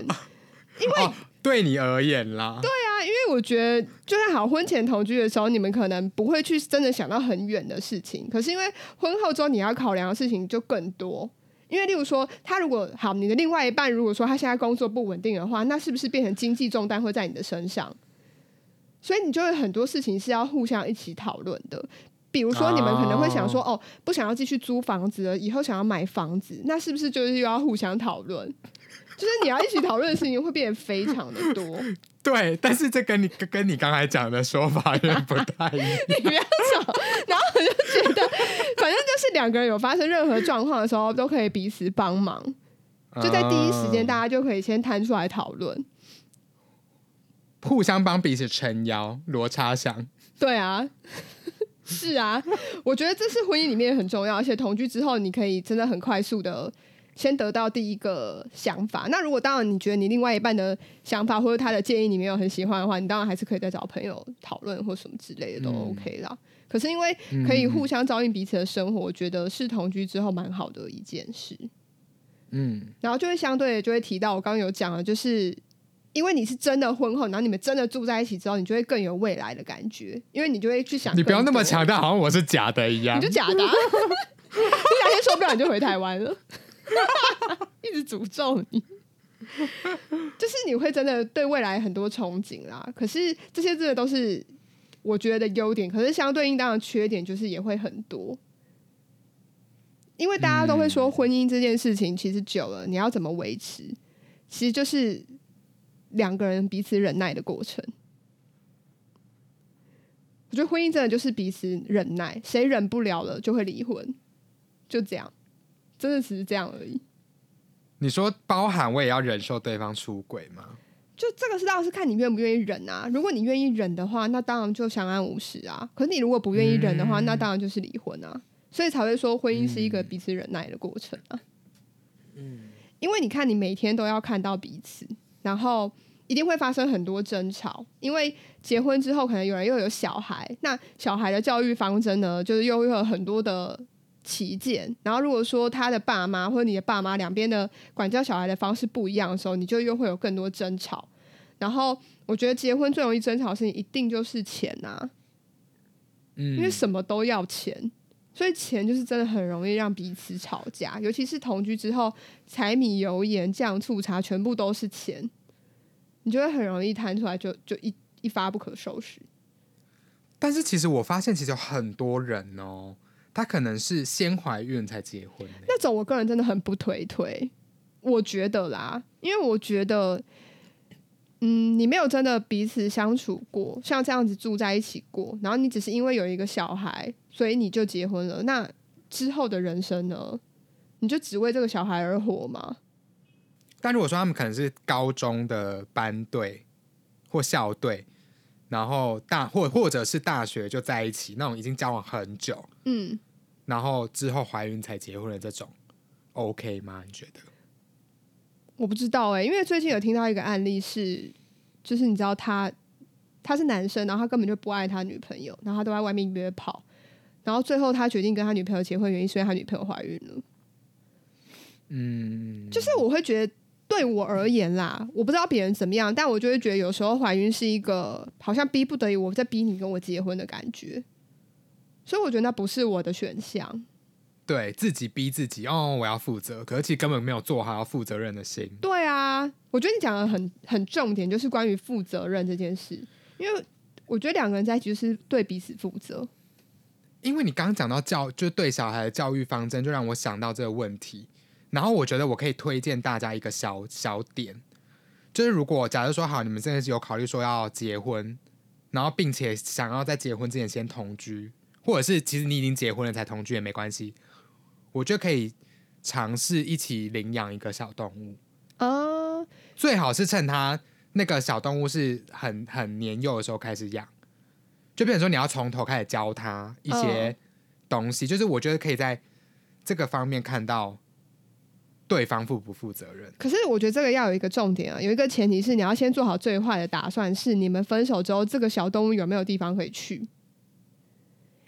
B: 因为、
A: 哦、对你而言啦，
B: 对啊，因为我觉得就算好婚前同居的时候，你们可能不会去真的想到很远的事情，可是因为婚后之后你要考量的事情就更多。因为，例如说，他如果好，你的另外一半如果说他现在工作不稳定的话，那是不是变成经济重担会在你的身上？所以你就会很多事情是要互相一起讨论的。比如说，你们可能会想说，哦，不想要继续租房子了，以后想要买房子，那是不是就是又要互相讨论？就是你要一起讨论的事情会变得非常的多。
A: 对，但是这跟你跟你刚才讲的说法有点不太一样。
B: 你不要吵，然后我就觉得，反正就是两个人有发生任何状况的时候，都可以彼此帮忙，就在第一时间，大家就可以先摊出来讨论，
A: 互相帮彼此撑腰，罗插香。
B: 对啊，是啊，我觉得这是婚姻里面很重要，而且同居之后，你可以真的很快速的。先得到第一个想法。那如果当然你觉得你另外一半的想法或者他的建议你没有很喜欢的话，你当然还是可以再找朋友讨论或什么之类的都 OK 啦。嗯、可是因为可以互相照应彼此的生活，我觉得是同居之后蛮好的一件事。
A: 嗯，
B: 然后就会相对就会提到我刚刚有讲的，就是因为你是真的婚后，然后你们真的住在一起之后，你就会更有未来的感觉，因为你就会去想。
A: 你不要那么强调，好像我是假的一样。
B: 你就假的、啊，你哪天受不了你就回台湾了。一直诅咒你，就是你会真的对未来很多憧憬啦。可是这些真的都是我觉得优点，可是相对应当的缺点就是也会很多。因为大家都会说婚姻这件事情，其实久了你要怎么维持，其实就是两个人彼此忍耐的过程。我觉得婚姻真的就是彼此忍耐，谁忍不了了就会离婚，就这样。真的只是这样而已。
A: 你说包含我也要忍受对方出轨吗？
B: 就这个是当然是看你愿不愿意忍啊。如果你愿意忍的话，那当然就相安无事啊。可是你如果不愿意忍的话，嗯、那当然就是离婚啊。所以才会说婚姻是一个彼此忍耐的过程啊。
A: 嗯，
B: 因为你看，你每天都要看到彼此，然后一定会发生很多争吵。因为结婚之后，可能有人又有小孩，那小孩的教育方针呢，就是又有很多的起见。然后如果说他的爸妈或者你的爸妈两边的管教小孩的方式不一样的时候，你就又会有更多争吵。然后我觉得结婚最容易争吵的事情，一定就是钱呐、
A: 嗯，
B: 因为什么都要钱，所以钱就是真的很容易让彼此吵架，尤其是同居之后，柴米油盐酱醋茶全部都是钱，你就会很容易摊出来就，就一一发不可收拾。
A: 但是其实我发现，其实有很多人哦，他可能是先怀孕才结婚欸、
B: 那种我个人真的很不推推，我觉得啦，因为我觉得，嗯，你没有真的彼此相处过，像这样子住在一起过，然后你只是因为有一个小孩，所以你就结婚了，那之后的人生呢？你就只为这个小孩而活吗？
A: 但如果说他们可能是高中的班队或校队，然后大或或者是大学就在一起，那种已经交往很久，
B: 嗯，
A: 然后之后怀孕才结婚的这种，OK 吗？你觉得？
B: 我不知道哎、因为最近有听到一个案例是，就是你知道他他是男生，然后他根本就不爱他女朋友，然后他都在外面约炮，然后最后他决定跟他女朋友结婚，原因是因为他女朋友怀孕了。
A: 嗯，
B: 就是我会觉得，对我而言啦，我不知道别人怎么样，但我就会觉得有时候怀孕是一个好像逼不得已我在逼你跟我结婚的感觉，所以我觉得那不是我的选项。
A: 对自己逼自己哦，我要负责，可是其实根本没有做好要负责任的心。
B: 对啊，我觉得你讲的很很重点，就是关于负责任这件事，因为我觉得两个人在一起就是对彼此负责。
A: 因为你刚刚讲到教，就是对小孩的教育方针，就让我想到这个问题。然后我觉得我可以推荐大家一个小小点，就是如果假如说好，你们真的是有考虑说要结婚，然后并且想要在结婚之前先同居，或者是其实你已经结婚了才同居也没关系，我觉得可以尝试一起领养一个小动物，
B: 啊，
A: 最好是趁它那个小动物是很很年幼的时候开始养，就变成说你要从头开始教他一些东西，就是我觉得可以在这个方面看到对方负不负责任。
B: 可是我觉得这个要有一个重点啊，有一个前提是你要先做好最坏的打算，是你们分手之后，这个小动物有没有地方可以去？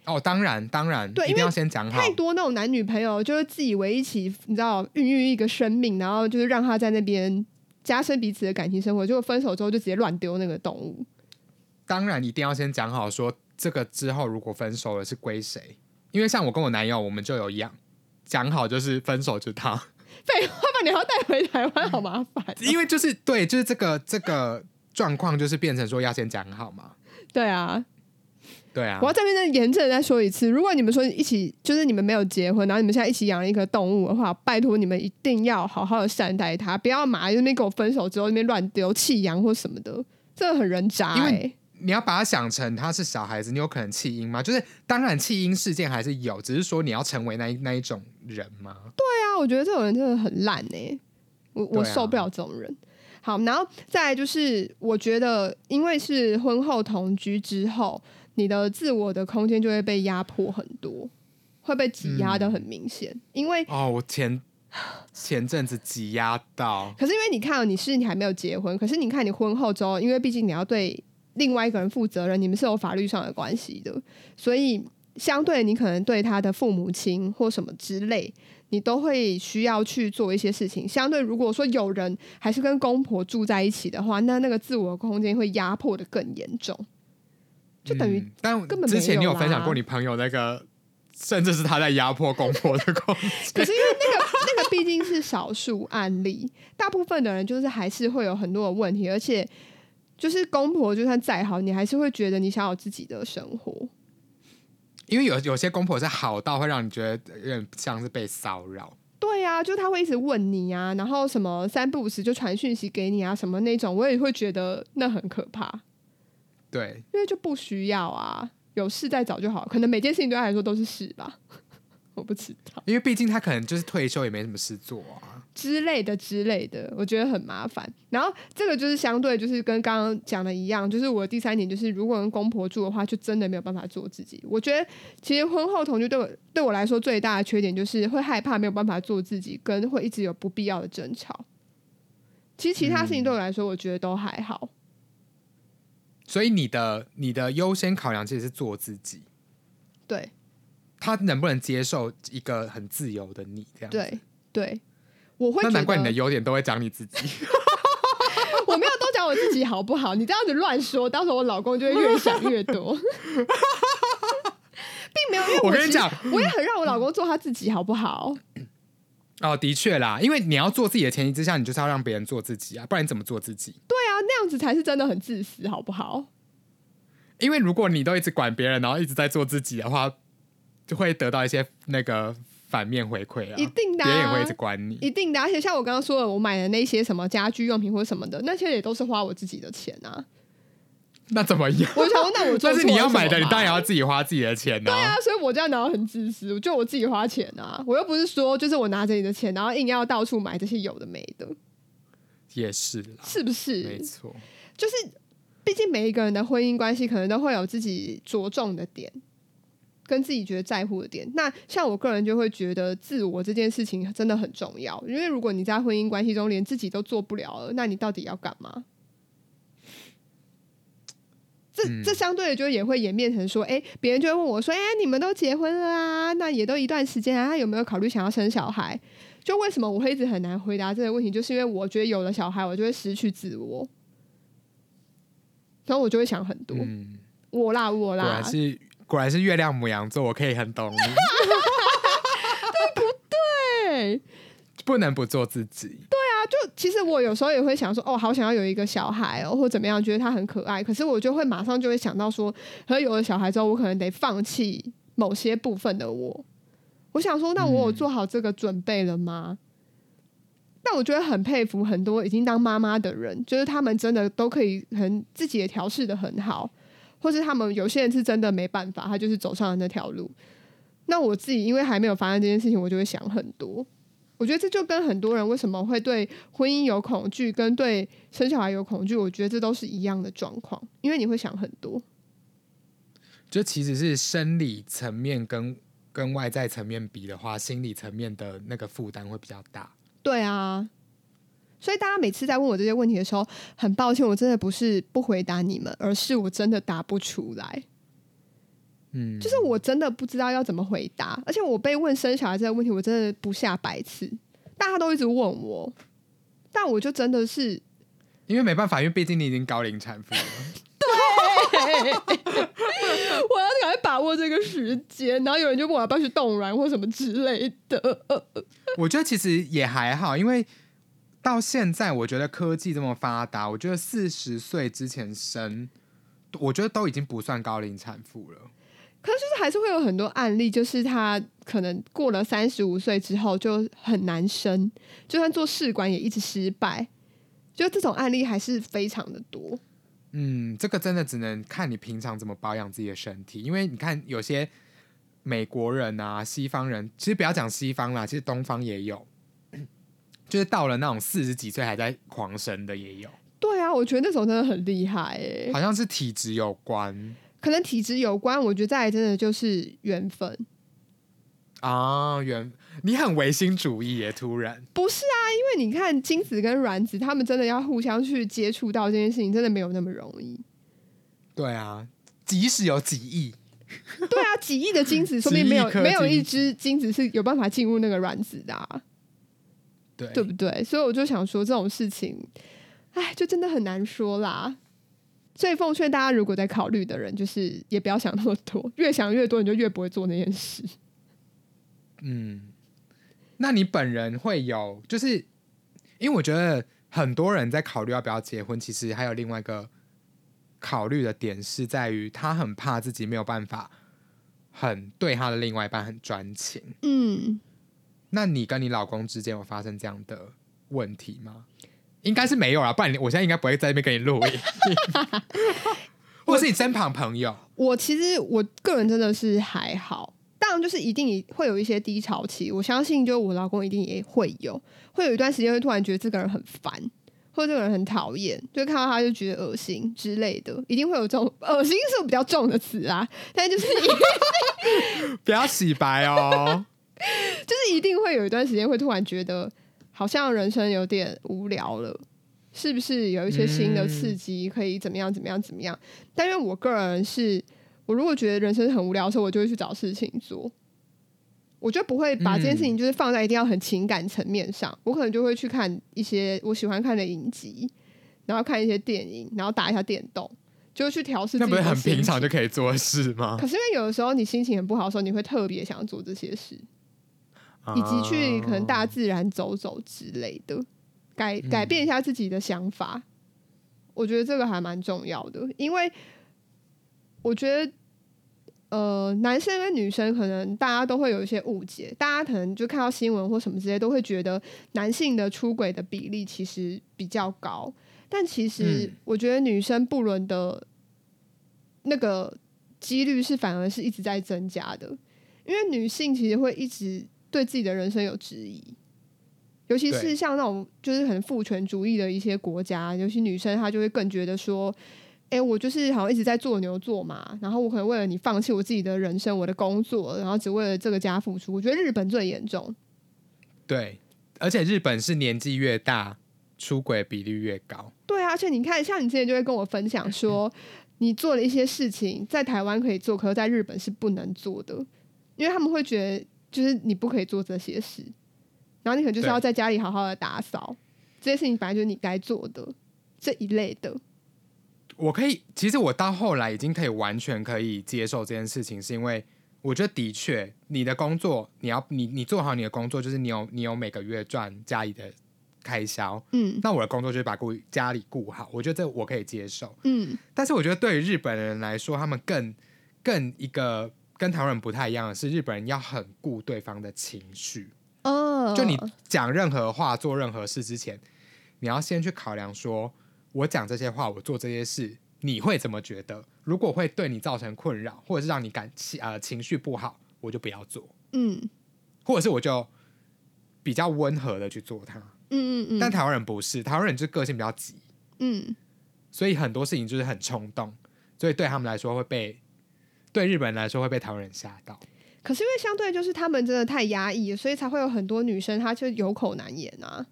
A: 哦，当然当然，
B: 对
A: 一定要先讲好。
B: 太多那种男女朋友就是自以为一起，你知道孕育一个生命，然后就是让他在那边加深彼此的感情生活，结果分手之后就直接乱丢那个动物。
A: 当然一定要先讲好，说这个之后如果分手了是归谁。因为像我跟我男友，我们就有养，讲好就是分手就是他。
B: 废话吧，你要带回台湾，好麻烦哦、
A: 因为就是对，就是这个这个状况，就是变成说要先讲好嘛。
B: 对啊，
A: 对啊
B: 我，要这边再严正的再说一次，如果你们说一起，就是你们没有结婚，然后你们现在一起养了一个动物的话，拜托你们一定要好好的善待它，不要马上那边跟我分手之后那边乱丢弃养或什么的，这个很人渣、欸。
A: 因为你要把它想成他是小孩子，你有可能弃婴吗？就是当然弃婴事件还是有，只是说你要成为那一那一种人吗？
B: 对啊，我觉得这种人真的很烂哎、我我受不了这种人。好，然后再来就是，我觉得因为是婚后同居之后，你的自我的空间就会被压迫很多，会被挤压的很明显。因为
A: 哦，我前前阵子挤压到，
B: 可是因为你看哦，你是你还没有结婚，可是你看你婚后之后，因为毕竟你要对另外一个人负责任，你们是有法律上的关系的，所以相对你可能对他的父母亲或什么之类，你都会需要去做一些事情。相对如果说有人还是跟公婆住在一起的话，那那个自我空间会压迫的更严重，就等于
A: 嗯但
B: 根本
A: 之前你有分享过你朋友那个，甚至是他在压迫公婆的空间。
B: 可是因为那个那个毕竟是少数案例，大部分的人就是还是会有很多的问题，而且就是公婆就算再好，你还是会觉得你想有自己的生活。
A: 因为有有些公婆是好到会让你觉得有点像是被骚扰。
B: 对呀、就他会一直问你啊，然后什么三不五时就传讯息给你啊，什么那种，我也会觉得那很可怕，
A: 对，
B: 因为就不需要啊，有事再找就好，可能每件事情对他来说都是事吧。我不知道
A: 因为毕竟他可能就是退休也没什么事做啊。
B: 之类的之类的，我觉得很麻烦。然后这个就是相对就是跟刚刚讲的一样，就是我的第三点就是，如果跟公婆住的话，就真的没有办法做自己。我觉得其实婚后同居对我对我来说最大的缺点就是会害怕没有办法做自己，跟会一直有不必要的争吵。其实其他事情对我来说，我觉得都还好。
A: 所以你的你的优先考量其实是做自己，
B: 对
A: 他能不能接受一个很自由的你这样？，
B: 对对，我会
A: 那难怪你的优点都会讲你自己。
B: 我没有都讲我自己好不好？你这样子乱说，到时候我老公就会越想越多。并没有，因为
A: 我跟你讲
B: 我也很让我老公做他自己，好不好？
A: 哦，的确啦，因为你要做自己的前提之下，你就是要让别人做自己啊，不然你怎么做自己？
B: 对啊，那样子才是真的很自私，好不好？
A: 因为如果你都一直管别人，然后一直在做自己的话，就会得到一些那个反面回馈啊，
B: 一定的、啊
A: 别人也会一直，管你。
B: 一定的。而且像我刚刚说的，我买的那些什么家居用品或什么的，那些也都是花我自己的钱啊。
A: 那怎么样？
B: 我想问，那我
A: 但是你要买的，你当然要自己花自己的钱呢、
B: 对啊，所以我这样拿到很自私，就我自己花钱啊，我又不是说就是我拿着你的钱，然后硬要到处买这些有的没的，
A: 也是啦，
B: 是不是没？
A: 错。
B: 就是，毕竟每一个人的婚姻关系可能都会有自己着重的点，跟自己觉得在乎的点。那像我个人就会觉得自我这件事情真的很重要，因为如果你在婚姻关系中连自己都做不了了，那你到底要干嘛？这
A: 嗯
B: 这相对的就也会演变成说，哎、别人就会问我说，哎、你们都结婚了啊，那也都一段时间啊，有没有考虑想要生小孩？就为什么我会一直很难回答这个问题，就是因为我觉得有了小孩，我就会失去自我，然后我就会想很多，
A: 嗯，
B: 我啦我啦，
A: 是果然是月亮母羊座，我可以很懂你，
B: 对，
A: 不能不做自己。
B: 对啊就其实我有时候也会想说，哦，好想要有一个小孩哦，或怎么样，觉得他很可爱。可是我就会马上就会想到说，可是有了小孩之后，我可能得放弃某些部分的我。我想说，那我有
A: 嗯
B: 做好这个准备了吗？但我觉得很佩服很多已经当妈妈的人，就是他们真的都可以很自己也调试的很好，或是他们有些人是真的没办法，他就是走上了那条路。那我自己因为还没有发生这件事情，我就会想很多。我觉得这就跟很多人为什么会对婚姻有恐惧，跟对生小孩有恐惧，我觉得这都是一样的状况，因为你会想很多。
A: 就其实是生理层面跟跟外在层面比的话，心理层面的那个负担会比较大。
B: 对啊，所以大家每次在问我这些问题的时候，很抱歉，我真的不是不回答你们，而是我真的答不出来，
A: 嗯，
B: 就是我真的不知道要怎么回答，而且我被问生小孩这个问题，我真的不下百次，大家都一直问我，但我就真的是
A: 因为没办法，因为毕竟你已经高龄产妇了。
B: 对我要赶快把握这个时间，然后有人就问我要不要去冻卵或什么之类的。
A: 我觉得其实也还好，因为到现在，我觉得科技这么发达，我觉得四十岁之前生，我觉得都已经不算高龄产妇了。
B: 可是就是还是会有很多案例，就是他可能过了三十五岁之后就很难生，就算做试管也一直失败，就这种案例还是非常的多。
A: 嗯，这个真的只能看你平常怎么保养自己的身体，因为你看有些美国人啊、西方人，其实不要讲西方啦，其实东方也有，就是到了那种四十几岁还在狂生的也有，
B: 对啊，我觉得那种真的很厉害诶、
A: 好像是体质有关
B: 可能体质有关，我觉得再来真的就是缘分。
A: 啊。缘你很唯心主义耶，突然。
B: 不是啊，因为你看精子跟卵子，他们真的要互相去接触到这件事情，真的没有那么容易。
A: 对啊，即使有几亿，
B: 对啊，几亿的精子，说不定没有没有一只精子是有办法进入那个卵子的、啊，
A: 对
B: 对不对？所以我就想说，这种事情，哎，就真的很难说啦。所以奉劝大家，如果在考虑的人，就是也不要想那么多，越想越多，你就越不会做那件事。
A: 嗯，那你本人会有，就是因为我觉得很多人在考虑要不要结婚，其实还有另外一个考虑的点是在于，他很怕自己没有办法很对他的另外一半很专情。
B: 嗯，
A: 那你跟你老公之间有发生这样的问题吗？应该是没有啦，不然你我现在应该不会在那边跟你录音，或是你身旁朋友。
B: 我其实我个人真的是还好，但当然就是一定会有一些低潮期，我相信就我老公一定也会有，会有一段时间会突然觉得这个人很烦，或者这个人很讨厌，就看到他就觉得恶心之类的，一定会有这种恶心是比较重的词啊，但就是
A: 不要洗白哦。
B: 就是一定会有一段时间会突然觉得好像人生有点无聊了，是不是有一些新的刺激可以怎么样怎么样怎么样？但因为我个人是，我如果觉得人生很无聊的时候，我就会去找事情做。我就不会把这件事情就是放在一定要很情感层面上，我可能就会去看一些我喜欢看的影集，然后看一些电影，然后打一下电动，就去调试。
A: 那不是很平常就可以做的事吗？
B: 可是因为有的时候你心情很不好的时候，你会特别想要做这些事。以及去可能大自然走走之类的，改改变一下自己的想法，我觉得这个还蛮重要的。因为我觉得，呃，男生跟女生可能大家都会有一些误解，大家可能就看到新闻或什么之类，都会觉得男性的出轨的比例其实比较高，但其实我觉得女生不伦的那个几率是反而是一直在增加的，因为女性其实会一直。对自己的人生有质疑，尤其是像那种就是很父权主义的一些国家，尤其女生她就会更觉得说，哎，我就是好像一直在做牛做马，然后我可能为了你放弃我自己的人生、我的工作，然后只为了这个家付出。我觉得日本最严重。
A: 对，而且日本是年纪越大，出轨比例越高。
B: 对啊，而且你看，像你之前就会跟我分享说，你做了一些事情在台湾可以做，可是在日本是不能做的，因为他们会觉得。就是你不可以做这些事，然后你可能就是要在家里好好的打扫，这些事情本来就是你该做的这一类的。
A: 我可以，其实我到后来已经可以完全可以接受这件事情，是因为我觉得的确，你的工作你要你你做好你的工作，就是你有你有每个月赚家里的开销，嗯，那我的工作就是把顾家里顾好，我觉得这我可以接受，嗯，但是我觉得对于日本人来说，他们更更一个。跟台湾人不太一样的是，日本人要很顾对方的情绪。哦，就你讲任何话、做任何事之前，你要先去考量，说我讲这些话、我做这些事，你会怎么觉得？如果会对你造成困扰，或者是让你感情呃情绪不好，我就不要做。嗯，或者是我就比较温和的去做它。嗯嗯嗯。但台湾人不是，台湾人就个性比较急。嗯，所以很多事情就是很冲动，所以对他们来说会被。对日本人来说会被台湾人吓到，
B: 可是因为相对就是他们真的太压抑，所以才会有很多女生她就有口难言啊，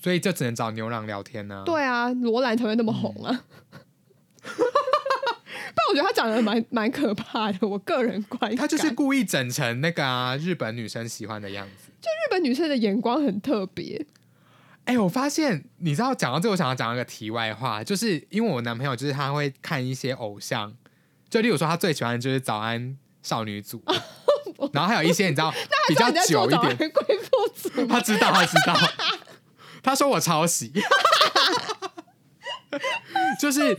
A: 所以就只能找牛郎聊天呢。
B: 对啊，罗兰才会那么红啊。但我觉得他长得蛮蛮可怕的，我个人观感。
A: 他就是故意整成那个啊日本女生喜欢的样子，
B: 就日本女生的眼光很特别。
A: 哎，我发现你知道讲到这，我想要讲一个题外话，就是因为我男朋友就是他会看一些偶像。就例如说，他最喜欢的就是早安少女组，然后还有一些你知道 比较久一点
B: 贵妇组，
A: 他知道，他知道，他说我抄袭，就是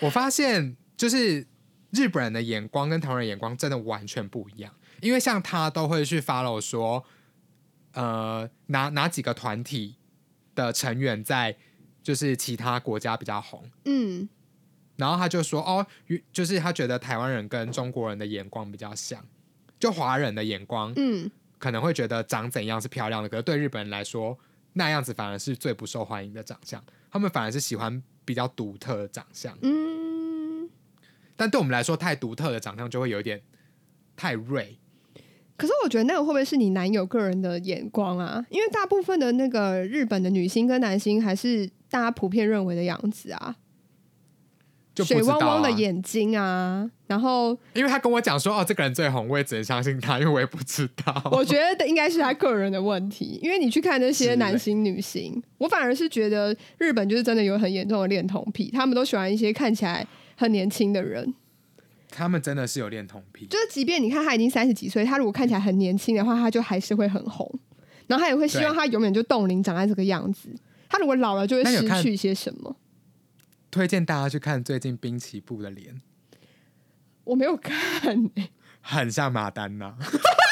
A: 我发现，就是日本人的眼光跟台湾人眼光真的完全不一样，因为像他都会去 follow 说，呃，哪哪几个团体的成员在就是其他国家比较红，嗯。然后他就说：“哦，就是他觉得台湾人跟中国人的眼光比较像，就华人的眼光，嗯，可能会觉得长怎样是漂亮的，可是对日本人来说，那样子反而是最不受欢迎的长相。他们反而是喜欢比较独特的长相，嗯。但对我们来说，太独特的长相就会有点太锐。
B: 可是我觉得那个会不会是你男友个人的眼光啊？因为大部分的那个日本的女星跟男星，还是大家普遍认为的样子啊。”水汪汪的眼睛啊，然后
A: 因为他跟我讲说哦，这个人最红，我也只能相信他，因为我也不知道。
B: 我觉得应该是他个人的问题，因为你去看那些男星女星，我反而是觉得日本就是真的有很严重的恋童癖，他们都喜欢一些看起来很年轻的人。
A: 他们真的是有恋童癖，
B: 就是即便你看他已经三十几岁，他如果看起来很年轻的话，他就还是会很红，然后他也会希望他永远就冻龄长在这个样子。他如果老了，就会失去一些什么。
A: 推荐大家去看最近滨崎步的脸，
B: 我没有看，
A: 很像马丹娜。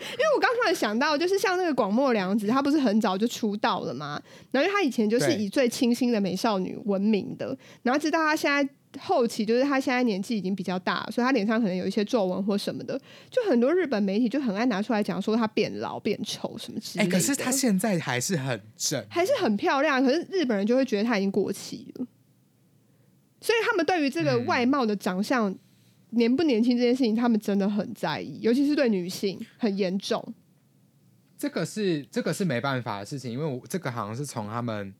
B: 因为我刚突然想到，就是像那个广末凉子，她不是很早就出道了吗？然后她以前就是以最清新的美少女闻名的，然后直到她现在后期就是他现在年纪已经比较大，所以他脸上可能有一些皱纹或什么的，就很多日本媒体就很爱拿出来讲说她变老变丑什么之
A: 哎、
B: 类的。
A: 可是她现在还是很正，
B: 还是很漂亮，可是日本人就会觉得她已经过气了，所以他们对于这个
A: 嗯
B: 外貌的长相、年不年轻这件事情，他们真的很在意，尤其是对女性很严重。
A: 这个是这个是没办法的事情，因为我这个好像是从他们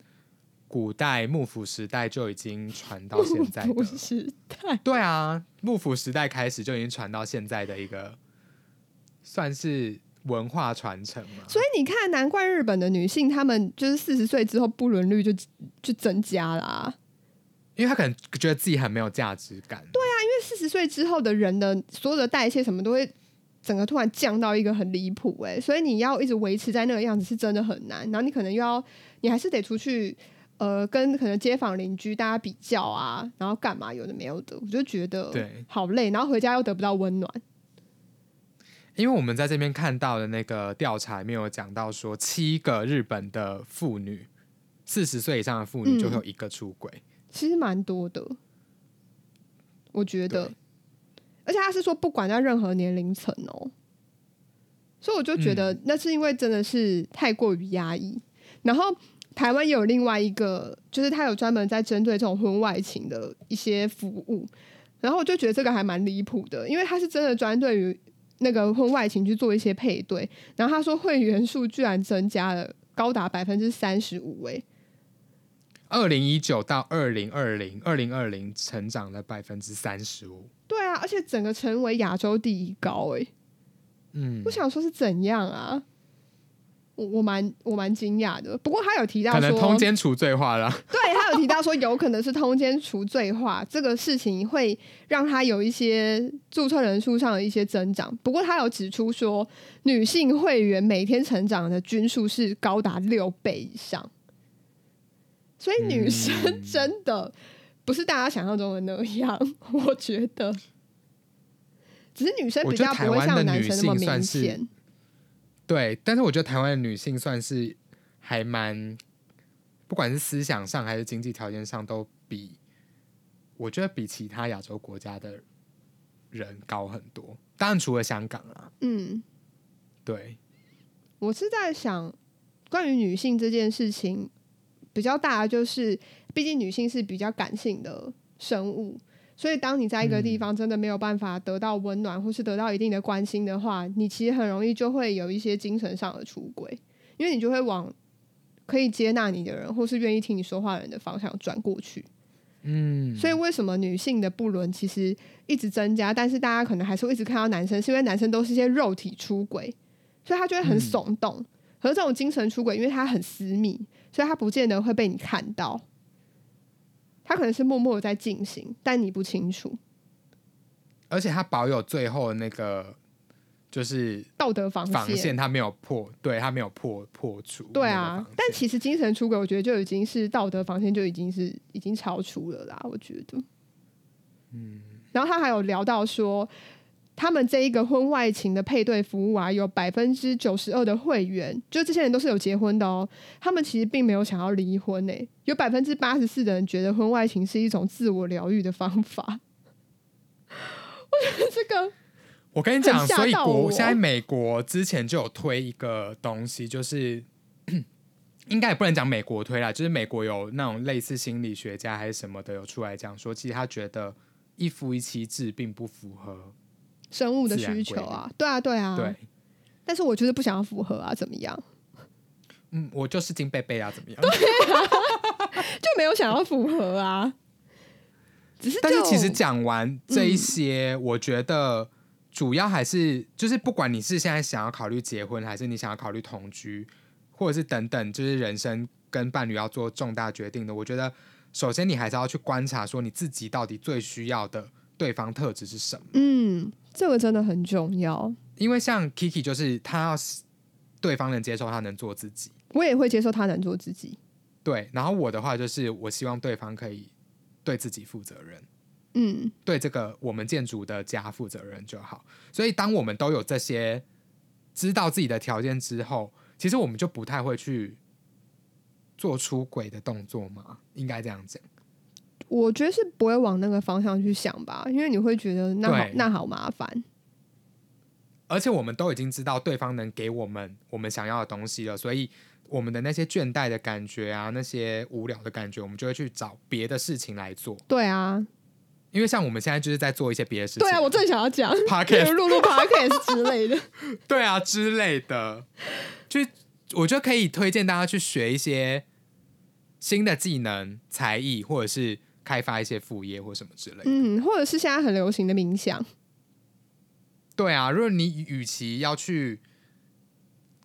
A: 古代幕府时代就已经传到现在
B: 不
A: 的。
B: 时代
A: 对啊，幕府时代开始就已经传到现在的一个算是文化传承嘛。
B: 所以你看，难怪日本的女性，她们就是四十岁之后不伦率就就增加啦、
A: 因为他可能觉得自己很没有价值感。对啊，
B: 因为四十岁之后的人的所有的代谢什么都会整个突然降到一个很离谱哎，所以你要一直维持在那个样子是真的很难。然后你可能又要，你还是得出去呃跟可能街坊邻居大家比较啊，然后干嘛有的没有的，我就觉得
A: 对
B: 好累，然后回家又得不到温暖。
A: 因为我们在这边看到的那个调查里面有讲到说，七个日本的妇女，四十岁以上的妇女
B: 嗯
A: 就会有一个出轨。
B: 其实蛮多的，我觉得，而且他是说不管在任何年龄层哦，所以我就觉得
A: 嗯。
B: 那是因为真的是太过于压抑。然后台湾也有另外一个，就是他有专门在针对这种婚外情的一些服务，然后我就觉得这个还蛮离谱的，因为他是真的专对于那个婚外情去做一些配对，然后他说会员数居然增加了高达百分之三十五，哎，
A: 二零一九到二零二零，二零二零成长了百分之三十五。
B: 对啊，而且整个成为亚洲第一高、哎。
A: 嗯
B: 我，想说是怎样啊？我我蛮我蛮惊讶的。不过他有提到
A: 可能
B: 说，
A: 通奸除罪化了。
B: 对他有提到说，有可能是通奸除罪化 这个事情会让他有一些注册人数上的一些增长。不过他有指出说，女性会员每天成长的均数是高达六倍以上，所以女生
A: 嗯
B: 真的不是大家想象中的那样。我觉得。只是女生比较不会
A: 台湾的
B: 像男
A: 女
B: 生那么明
A: 性算是
B: 显，
A: 对，但是我觉得台湾的女性算是还蛮，不管是思想上还是经济条件上，都比我觉得比其他亚洲国家的人高很多。当然，除了香港啊，
B: 嗯，
A: 对，
B: 我是在想，关于女性这件事情，比较大的就是，毕竟女性是比较感性的生物，所以当你在一个地方真的没有办法得到温暖，或是得到一定的关心的话，你其实很容易就会有一些精神上的出轨，因为你就会往可以接纳你的人，或是愿意听你说话的人的方向转过去。
A: 嗯，
B: 所以为什么女性的不伦其实一直增加，但是大家可能还是会一直看到男生，是因为男生都是一些肉体出轨，所以他就会很
A: 嗯
B: 耸动。可是这种精神出轨，因为他很私密，所以他不见得会被你看到，他可能是默默的在进行，但你不清楚。
A: 而且他保有最后那个就是
B: 道德防
A: 防线，他没有破，对他没有破破除。
B: 对啊，但其实精神出轨，我觉得就已经是道德防线就已经是已经超出了啦。我觉得，嗯，然后他还有聊到说，他们这一个婚外情的配对服务啊，有百分之九十二的会员，就这些人都是有结婚的哦。他们其实并没有想要离婚诶、有百分之八十四的人觉得婚外情是一种自我疗愈的方法。我觉得这个
A: 我跟你讲，所以国现在美国之前就有推一个东西，就是 应该也不能讲美国推啦，就是美国有那种类似心理学家还是什么的有出来讲说，其实他觉得一夫一妻制并不符合，
B: 生物的需求啊，对啊，对啊，
A: 对，
B: 但是我就是不想要符合啊，怎么样？
A: 嗯，我就是金贝贝啊，怎么样？
B: 就没有想要符合啊。只是，
A: 但是其实讲完这一
B: 嗯
A: 些，我觉得主要还是就是，不管你是现在想要考虑结婚，还是你想要考虑同居，或者是等等，就是人生跟伴侣要做重大决定的，我觉得首先你还是要去观察，说你自己到底最需要的对方特质是什么。
B: 嗯，这个真的很重要。
A: 因为像 Kiki 就是他要对方能接受，他能做自己。
B: 我也会接受他能做自己。
A: 对，然后我的话就是，我希望对方可以对自己负责任。
B: 嗯，
A: 对这个我们建筑的家负责任就好。所以，当我们都有这些知道自己的条件之后，其实我们就不太会去做出轨的动作嘛，应该这样讲。
B: 我觉得是不会往那个方向去想吧，因为你会觉得那好那好麻烦。
A: 而且我们都已经知道对方能给我们我们想要的东西了，所以我们的那些倦怠的感觉啊，那些无聊的感觉，我们就会去找别的事情来做。
B: 对啊，
A: 因为像我们现在就是在做一些别的事情，
B: 对啊，我正想要讲
A: Podcast
B: 录录 podcast 之类的。
A: 对啊之类的，就我觉得可以推荐大家去学一些新的技能、才艺，或者是开发一些副业或什么之类的。
B: 嗯，或者是现在很流行的冥想。
A: 对啊，如果你与其要去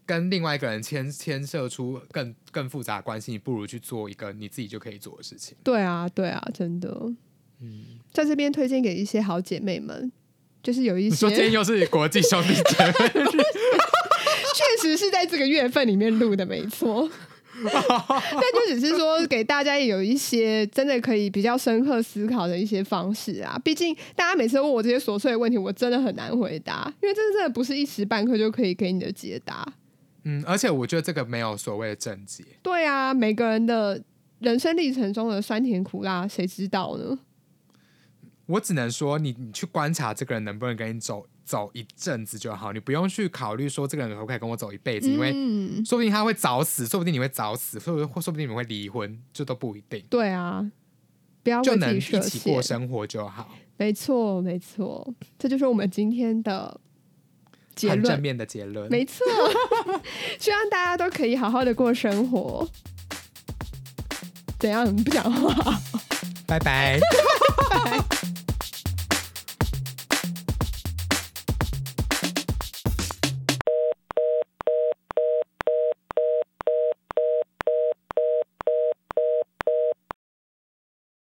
A: 跟另外一个人牵牵涉出更更复杂的关系，你不如去做一个你自己就可以做的事情。
B: 对啊，对啊，真的。
A: 嗯，
B: 在这边推荐给一些好姐妹们，就是有一
A: 你说今天又是国际兄弟姐妹日，
B: 确实是在这个月份里面录的，没错。但就只是说给大家有一些真的可以比较深刻思考的一些方式啊。毕竟大家每次问我这些琐碎的问题，我真的很难回答，因为这真的不是一时半刻就可以给你的解答。
A: 嗯，而且我觉得这个没有所谓的正解。
B: 对啊，每个人的人生历程中的酸甜苦辣，谁知道呢？
A: 我只能说你，你去观察这个人能不能跟你走走一阵子就好，你不用去考虑说这个人可不可以跟我走一辈子，因为
B: 嗯，
A: 说不定他会早死，说不定你会早死，说不定或说不定你们会离婚，这都不一定，
B: 对啊，不要为自
A: 就能一起过。生活就好。
B: 没错，没错，这就是我们今天的结论。
A: 很正面的结论。
B: 没错，希望大家都可以好好的过生活。怎样？你不讲话？
A: 拜拜。
B: 拜